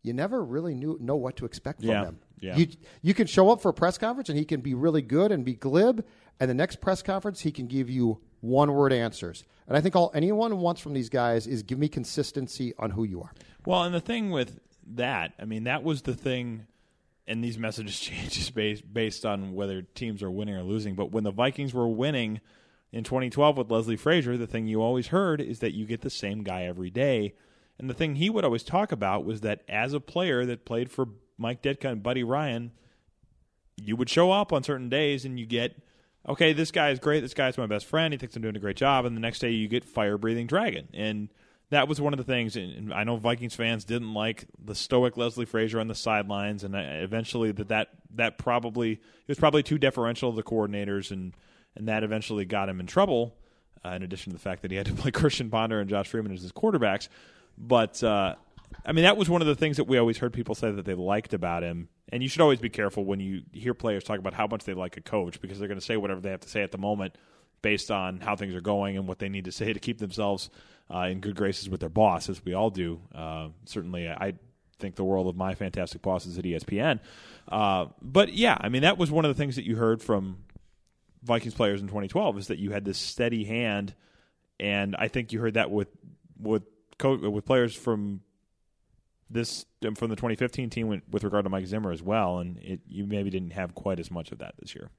you never really knew know what to expect from Yeah, them. yeah. You you can show up for a press conference and he can be really good and be glib, and the next press conference he can give you one word answers. And I think all anyone wants from these guys is give me consistency on who you are. Well, and the thing with that, I mean, that was the thing, and these messages changes based based on whether teams are winning or losing. But when the Vikings were winning in 2012 with Leslie Frazier, the thing you always heard is that you get the same guy every day. And the thing he would always talk about was that as a player that played for Mike Ditka and Buddy Ryan, you would show up on certain days and you get, okay, this guy is great. This guy's my best friend. He thinks I'm doing a great job. And the next day you get fire breathing dragon. And that was one of the things. And I know Vikings fans didn't like the stoic Leslie Frazier on the sidelines. And uh, eventually that, that, that probably, it was probably too deferential to the coordinators. And, and that eventually got him in trouble. Uh, in addition to the fact that he had to play Christian Ponder and Josh Freeman as his quarterbacks. But, uh, I mean, that was one of the things that we always heard people say that they liked about him. And you should always be careful when you hear players talk about how much they like a coach because they're going to say whatever they have to say at the moment based on how things are going and what they need to say to keep themselves uh, in good graces with their boss, as we all do. Uh, certainly, I think the world of my fantastic bosses at ESPN. Uh, but yeah, I mean, that was one of the things that you heard from Vikings players in 2012 is that you had this steady hand, and I think you heard that with with co- with players from this um, from the 2015 team with, with regard to Mike Zimmer as well, and it, you maybe didn't have quite as much of that this year.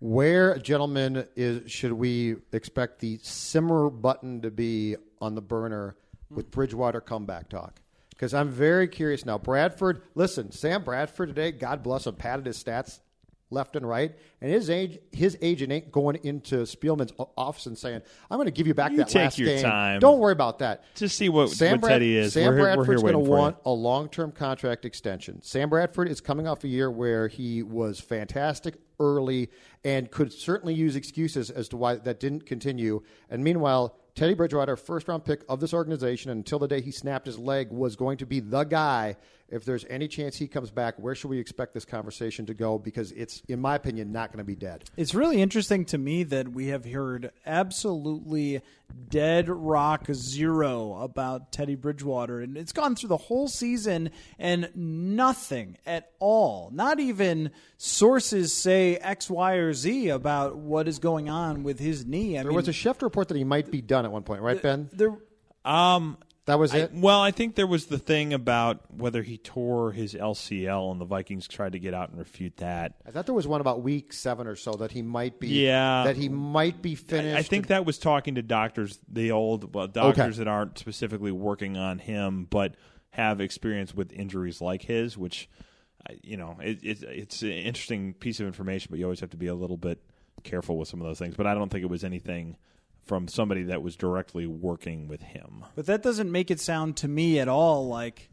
Where, gentlemen, is should we expect the simmer button to be on the burner with Bridgewater comeback talk? Because I'm very curious now. Bradford, listen, Sam Bradford today, God bless him, padded his stats left and right, and his age, his agent ain't going into Spielman's office and saying, "I'm going to give you back You that take last your game." time. Don't worry about that. Just see what, Sam what Brad- Teddy is. Sam we're, Bradford's going to want a long-term contract extension. Sam Bradford is coming off a year where he was fantastic early and could certainly use excuses as to why that didn't continue. And meanwhile, Teddy Bridgewater, first-round pick of this organization, until the day he snapped his leg, was going to be the guy. If there's any chance he comes back, where should we expect this conversation to go? Because it's, in my opinion, not going to be dead. It's really interesting to me that we have heard absolutely dead rock zero about Teddy Bridgewater. And it's gone through the whole season and nothing at all. Not even sources say X, Y, or Z about what is going on with his knee. I There mean, was a Schefter report that he might be done at one point, right, Ben? there, Um, That was I- it. well, I think there was the thing about whether he tore his LCL, and the Vikings tried to get out and refute that. I thought there was one about week seven or so that he might be. Yeah. that he might be finished. I, I think that was talking to doctors, the old well, doctors that aren't specifically working on him, but have experience with injuries like his, which you know, it, it, it's an interesting piece of information, but you always have to be a little bit careful with some of those things. But I don't think it was anything from somebody that was directly working with him. But that doesn't make it sound to me at all like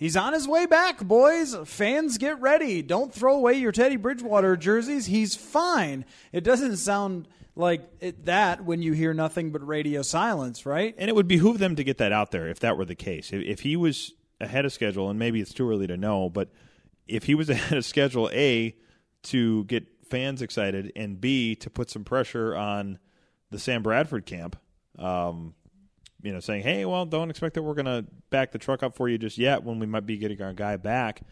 He's on his way back, boys. Fans, get ready. Don't throw away your Teddy Bridgewater jerseys. He's fine. It doesn't sound like it, that when you hear nothing but radio silence, right? And it would behoove them to get that out there if that were the case. If, if he was ahead of schedule, and maybe it's too early to know, but if he was ahead of schedule, A, to get fans excited, and B, to put some pressure on the Sam Bradford camp, um, you know, saying, hey, well, don't expect that we're going to back the truck up for you just yet when we might be getting our guy back.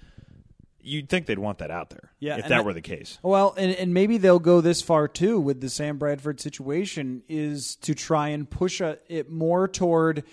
You'd think they'd want that out there Yeah, if that I- were the case. Well, and, and maybe they'll go this far too with the Sam Bradford situation is to try and push a, it more toward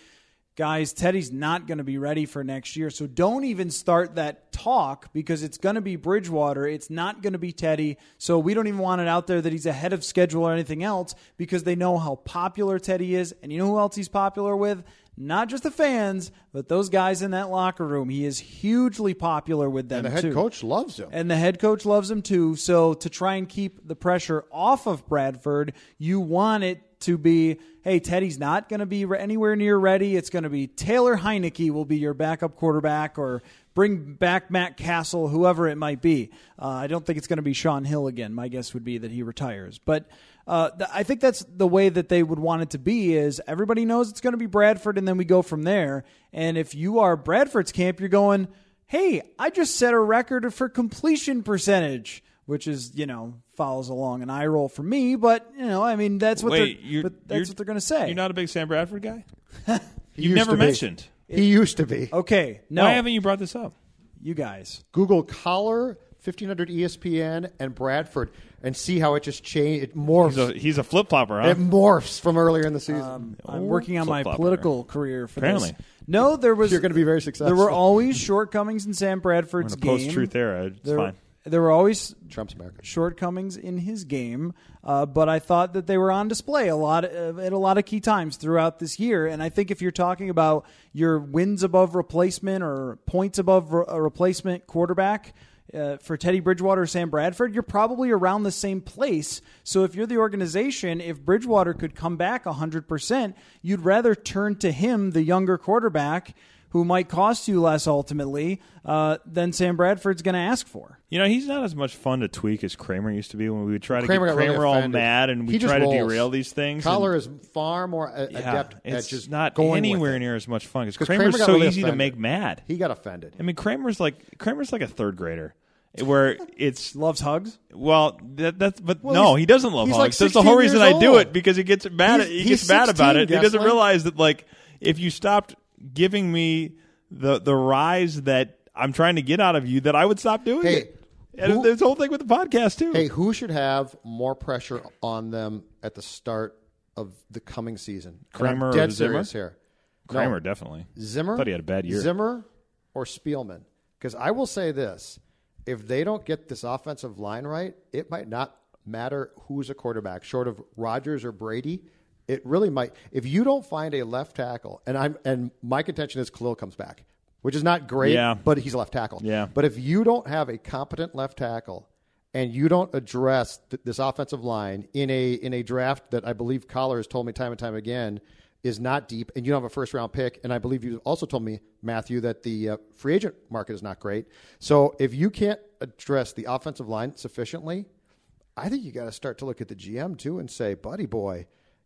guys. Teddy's not going to be ready for next year, so don't even start that talk because it's going to be Bridgewater. It's not going to be Teddy, so we don't even want it out there that he's ahead of schedule or anything else because they know how popular Teddy is, and you know who else he's popular with. Not just the fans, but those guys in that locker room. He is hugely popular with them And the head too. coach loves him. And the head coach loves him too. So to try and keep the pressure off of Bradford, you want it to be, hey, Teddy's not going to be re- anywhere near ready. It's going to be Taylor Heinicke will be your backup quarterback, or bring back Matt Cassel, whoever it might be. Uh, I don't think it's going to be Shaun Hill again. My guess would be that he retires, but. Uh, th- I think that's the way that they would want it to be. Is everybody knows it's going to be Bradford, and then we go from there. And if you are Bradford's camp, you're going, hey, I just set a record for completion percentage, which is, you know, follows along an eye roll for me. But, you know, I mean, that's what Wait, they're, you're, but that's what they're going to say. You're not a big Sam Bradford guy? He You've used never to be. mentioned. He used to be. okay. No. Why haven't you brought this up? you guys? Google Coller, 1500 ESPN, and Bradford, and see how it just changed. It morphs. He's a, he's a flip flopper, huh? It morphs from earlier in the season. Um, I'm Oh, working on my flip-flopper. political career for Apparently. this. No, there was. You're going to be very successful. There were always shortcomings in Sam We're in Bradford's a game. post truth era. It's There, fine. There were always Trump's America. shortcomings in his game, uh, but I thought that they were on display a lot uh, at a lot of key times throughout this year. And I think if you're talking about your wins above replacement or points above re- a replacement quarterback. Uh, for Teddy Bridgewater or Sam Bradford, you're probably around the same place. So if you're the organization, if Bridgewater could come back 100%, you'd rather turn to him, the younger quarterback, who might cost you less ultimately uh, than Sam Bradford's going to ask for. You know, he's not as much fun to tweak as Kramer used to be when we would try to Kramer get got really Kramer all mad and we He just try to rolls. derail these things. Coller is far more a- yeah, adept it's at just not going anywhere near as much fun because 'Cause Kramer's Kramer so really easy to make mad. He got offended. I mean, Kramer's like Kramer's like a third grader, where it's Loves hugs. well that that's but Well, no, he doesn't love hugs. like That's the whole 16 reason I do it because he gets mad. He's- he he's gets mad about 16, it. He doesn't Gessler. realize that like if you stopped giving me the the rise that I'm trying to get out of you, that I would stop doing Hey, it. And who- this whole thing with the podcast too. Hey, who should have more pressure on them at the start of the coming season? Kramer dead Zimmer? serious here. No, Kramer definitely. Zimmer. Thought he had a bad year. Zimmer or Spielman? Because I will say this: if they don't get this offensive line right, it might not matter who's a quarterback, short of Rodgers or Brady. It really might. If you don't find a left tackle, and I'm and my contention is Kalil comes back, which is not great, Yeah. but he's a left tackle. Yeah. But if you don't have a competent left tackle and you don't address th- this offensive line in a in a draft that I believe Coller has told me time and time again is not deep, and you don't have a first round pick, and I believe you also told me Matthew that the uh, free agent market is not great. So if you can't address the offensive line sufficiently, I think you got to start to look at the GM too and say, buddy boy,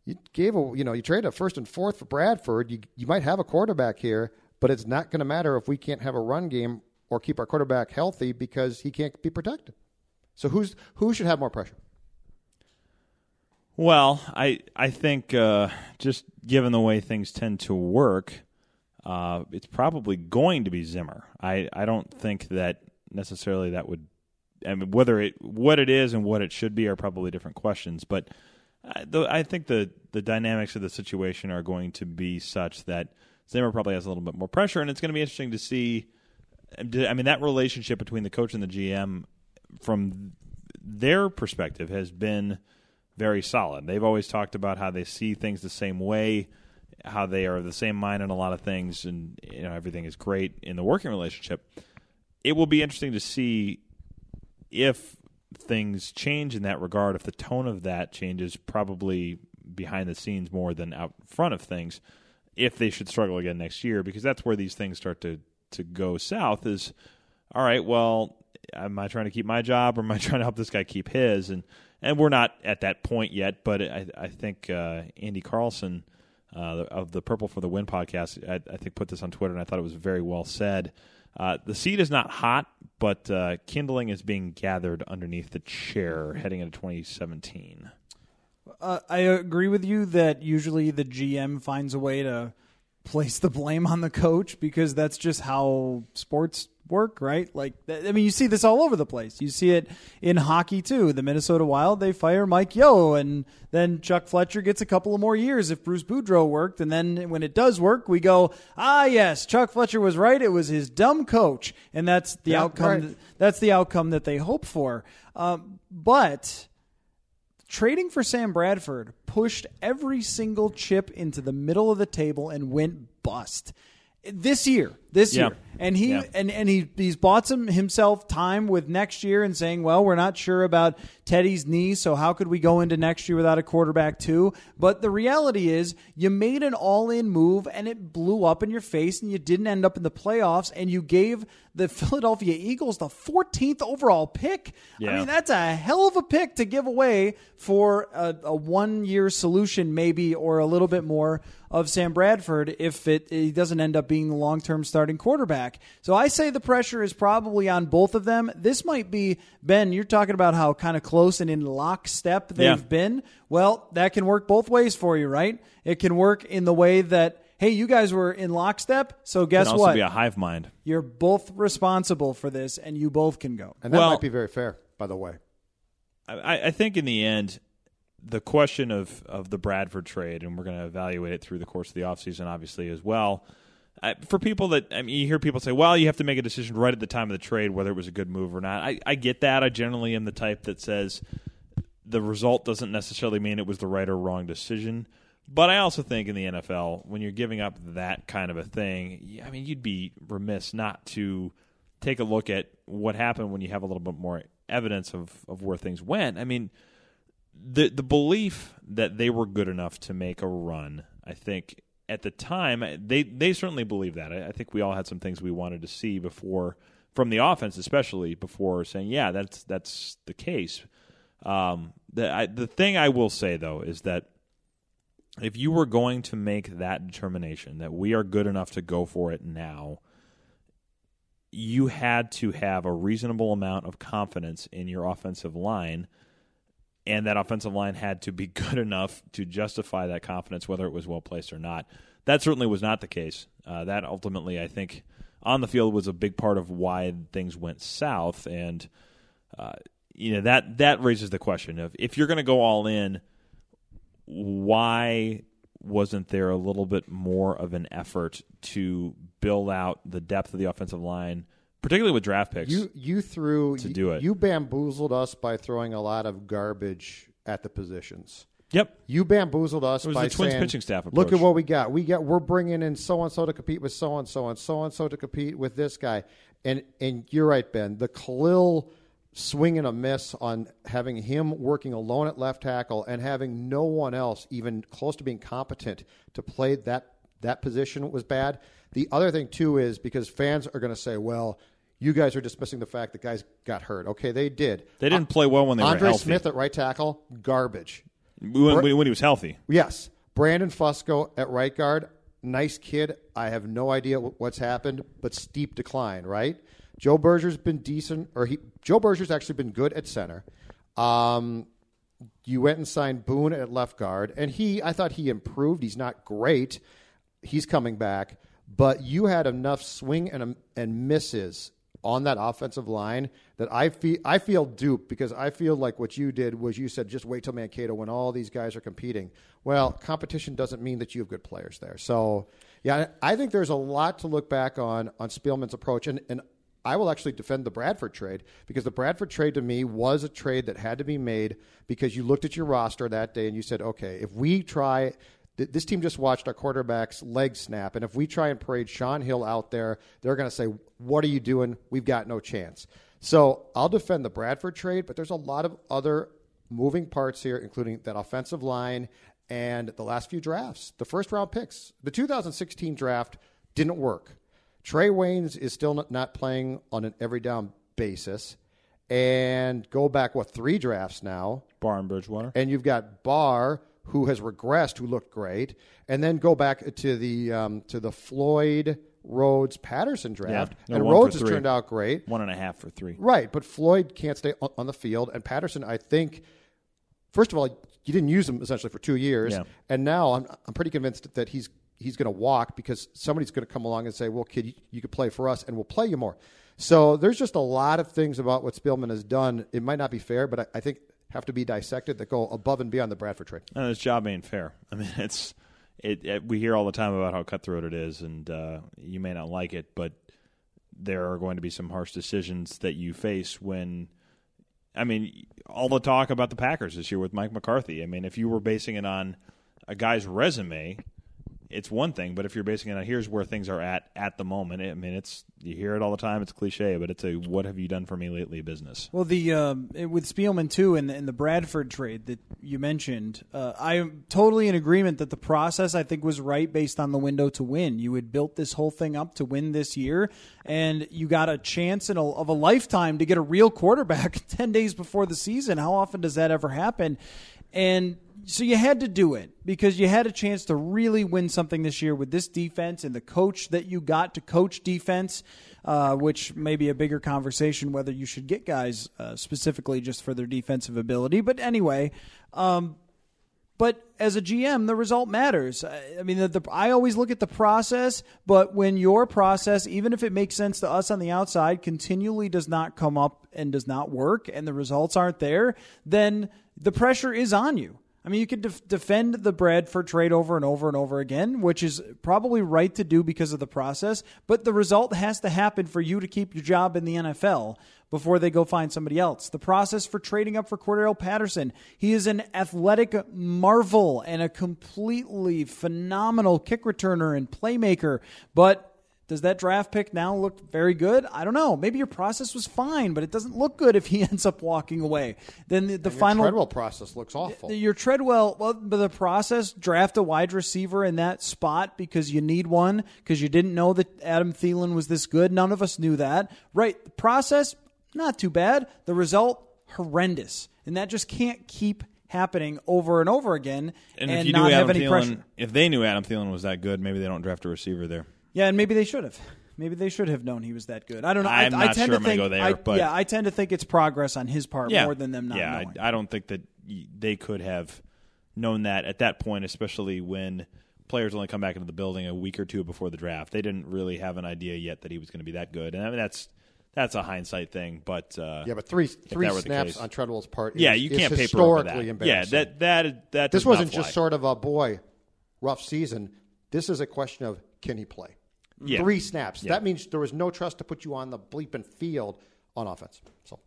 you gave a you know you traded a first and fourth for Bradford. You you might have a quarterback here, but it's not going to matter if we can't have a run game or keep our quarterback healthy because he can't be protected. So who's who should have more pressure? Well, I I think uh, just given the way things tend to work, uh, it's probably going to be Zimmer. I, I don't think that necessarily that would. I mean, whether it what it is and what it should be are probably different questions. But I, though I think the the dynamics of the situation are going to be such that Zimmer probably has a little bit more pressure, and it's going to be interesting to see. I mean, that relationship between the coach and the GM, from their perspective, has been very solid. They've always talked about how they see things the same way, how they are the same mind in a lot of things, and you know everything is great in the working relationship. It will be interesting to see if things change in that regard. If the tone of that changes, probably behind the scenes more than out front of things. If they should struggle again next year, because that's where these things start to to go south is all right. Well, am I trying to keep my job or am I trying to help this guy keep his? And and we're not at that point yet. But I, I think uh, Andy Carlson uh, of the Purple for the Win podcast, I, I, think put this on Twitter, and I thought it was very well said. Uh, the seat is not hot, but uh, kindling is being gathered underneath the chair heading into 2017. Uh, I agree with you that usually the GM finds a way to place the blame on the coach because that's just how sports work, right? Like, I mean, you see this all over the place. You see it in hockey too. The Minnesota Wild, they fire Mike Yeo, and then Chuck Fletcher gets a couple of more years if Bruce Boudreau worked. And then when it does work, we go, ah, yes, Chuck Fletcher was right. It was his dumb coach, and that's the Yeah, outcome. right. That, that's the outcome that they hope for. Um, but trading for Sam Bradford pushed every single chip into the middle of the table and went bust. This year, this Yeah. year, and he Yeah. and and he he's bought some himself time with next year and saying, well, we're not sure about Teddy's knee, so how could we go into next year without a quarterback too? But the reality is, you made an all-in move and it blew up in your face, and you didn't end up in the playoffs, and you gave the Philadelphia Eagles the 14th overall pick. I mean, that's a hell of a pick to give away for a, a one-year solution, maybe, or a little bit more of Sam Bradford if it he doesn't end up being the long-term starting quarterback. So I say the pressure is probably on both of them. This might be Ben. You're talking about how kind of close and in lockstep they've Yeah. been. Well, that can work both ways for you, right? It can work in the way that. Hey, you guys were in lockstep, so guess Can also what? be a hive mind. You're both responsible for this, and you both can go. And that Well- might be very fair, by the way. I, I think in the end, the question of, of the Bradford trade, and we're going to evaluate it through the course of the offseason, obviously, as well. I, for people that, I mean, you hear people say, well, you have to make a decision right at the time of the trade whether it was a good move or not. I, I get that. I generally am the type that says the result doesn't necessarily mean it was the right or wrong decision. But I also think in the NFL, when you're giving up that kind of a thing, I mean, you'd be remiss not to take a look at what happened when you have a little bit more evidence of, of where things went. I mean, the the belief that they were good enough to make a run, I think at the time they they certainly believed that. I, I think we all had some things we wanted to see before from the offense, especially before saying, yeah, that's that's the case. Um, the I, the thing I will say though is that if you were going to make that determination that we are good enough to go for it now, you had to have a reasonable amount of confidence in your offensive line, and that offensive line had to be good enough to justify that confidence, whether it was well placed or not. That certainly was not the case. Uh, that ultimately, I think, on the field was a big part of why things went south, and uh, you know that that raises the question of if you're going to go all in, why wasn't there a little bit more of an effort to build out the depth of the offensive line, particularly with draft picks? You you threw to you, do it. You bamboozled us by throwing a lot of garbage at the positions. Yep. You bamboozled us It was by the Twins saying, pitching staff Look at what we got. We got. We're bringing in so and so to compete with so and so, and so and so to compete with this guy. And and you're right, Ben. The Kalil swing and a miss on having him working alone at left tackle and having no one else even close to being competent to play that that position was bad. The other thing too is because fans are going to say, well. You guys are dismissing the fact that guys got hurt. Okay, they did. They didn't play well when they were Andre healthy. Smith at right tackle, garbage. when, when he was healthy. Yes. Brandon Fusco at right guard, nice kid. I have no idea wh- what's happened, but steep decline, right? Joe Berger's been decent, or he Joe Berger's actually been good at center. Um, you went and signed Boone at left guard, and he, I thought he improved. He's not great. He's coming back, but you had enough swing and um, and misses on that offensive line that I feel I feel duped because I feel like what you did was you said just wait till Mankato when all these guys are competing. Well, competition doesn't mean that you have good players there. So yeah, I think there's a lot to look back on on Spielman's approach and and I will actually defend the Bradford trade because the Bradford trade to me was a trade that had to be made because you looked at your roster that day and you said, okay, if we try th- this team just watched our quarterback's leg snap, and if we try and parade Shaun Hill out there, they're going to say, "What are you doing? We've got no chance." So I'll defend the Bradford trade, but there's a lot of other moving parts here, including that offensive line and the last few drafts, the first round picks. The 2016 draft didn't work. Trae Waynes is still not, not playing on an every down basis, and go back what three drafts now, Barr and Bridgewater. and you've got Barr who has regressed, who looked great, and then go back to the um, to the Floyd Rhodes Patterson draft, no, and Rhodes has turned out great. One and a half for three. Right, but Floyd can't stay on, on the field, and Patterson, I think, first of all, you didn't use him essentially for two years, Yeah. and now I'm I'm pretty convinced that he's he's going to walk because somebody's going to come along and say, "Well, kid, you, you could play for us, and we'll play you more." So there's just a lot of things about what Spielman has done. It might not be fair, but I, I think have to be dissected that go above and beyond the Bradford trade. And his job ain't fair. I mean, it's it, it. We hear all the time about how cutthroat it is, and uh, you may not like it, but there are going to be some harsh decisions that you face when. I mean, all the talk about the Packers this year with Mike McCarthy. I mean, if you were basing it on a guy's resume, it's one thing. But if you're basing it on here's where things are at at the moment, I mean, it's you hear it all the time. It's cliche, but it's a what have you done for me lately business. Well, the um, with Spielman too, and the, the Bradford trade that you mentioned, uh, I'm totally in agreement that the process I think was right based on the window to win. You had built this whole thing up to win this year, and you got a chance in a, of a lifetime to get a real quarterback ten days before the season. How often does that ever happen? And so you had to do it because you had a chance to really win something this year with this defense and the coach that you got to coach defense, uh, which may be a bigger conversation whether you should get guys uh, specifically just for their defensive ability. But anyway, um, but as a GM, the result matters. I mean, the, the, I always look at the process, but when your process, even if it makes sense to us on the outside, continually does not come up and does not work, and the results aren't there, then the pressure is on you. I mean, you could def- defend the Bradford trade over and over and over again, which is probably right to do because of the process, but the result has to happen for you to keep your job in the NFL before they go find somebody else. The process for trading up for Cordarrelle Patterson, he is an athletic marvel and a completely phenomenal kick returner and playmaker, but does that draft pick now look very good? I don't know. Maybe your process was fine, but it doesn't look good if he ends up walking away. Then the, the Your final Treadwell process looks awful. your Treadwell, well, but the process draft a wide receiver in that spot because you need one because you didn't know that Adam Thielen was this good. None of us knew that. Right? The process, not too bad. The result, horrendous, and that just can't keep happening over and over again And, and, if you not knew have any Thielen, pressure. if they knew Adam Thielen was that good, maybe they don't draft a receiver there. Yeah, and maybe they should have. Maybe they should have known he was that good. I don't know. I- I'm I, not tend sure to I'm gonna think, go there, I- but- yeah, I tend to think it's progress on his part yeah. more than them not yeah, knowing. I, I don't think that they could have known that at that point, especially when players only come back into the building a week or two before the draft. They didn't really have an idea yet that he was going to be that good, and I mean that's that's a hindsight thing. But uh, yeah, but three three that were the snaps case- on Treadwell's part. Is, yeah, you can't paper over that. historically Yeah, that that that this does not wasn't fly. just sort of a boy rough season. This is a question of can he play? Yeah. Three snaps. Yeah. That means there was no trust to put you on the bleeping field on offense. So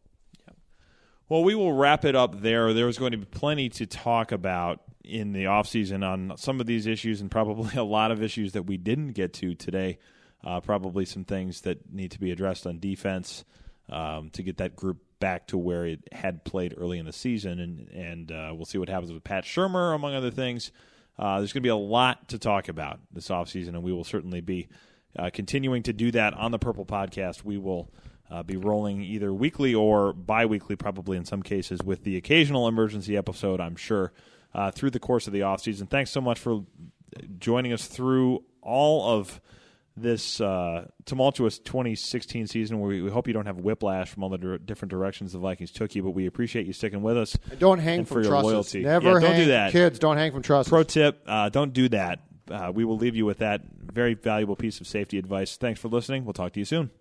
Well, we will wrap it up there. There was going to be plenty to talk about in the offseason on some of these issues and probably a lot of issues that we didn't get to today. Uh, probably some things that need to be addressed on defense um, to get that group back to where it had played early in the season. And, and uh, we'll see what happens with Pat Shurmur, among other things. Uh, there's going to be a lot to talk about this offseason, and we will certainly be uh, continuing to do that on the Purple Podcast. We will uh, be rolling either weekly or bi weekly, probably in some cases, with the occasional emergency episode, I'm sure, uh, through the course of the offseason. Thanks so much for joining us through all of this uh, tumultuous 2016 season where we, we hope you don't have whiplash from all the different directions the Vikings took you, but we appreciate you sticking with us. Don't hang from for your trusses. loyalty. Never Yeah, don't do that. kids. Don't hang from trusses. Pro tip: uh, Don't do that. Uh, we will leave you with that very valuable piece of safety advice. Thanks for listening. We'll talk to you soon.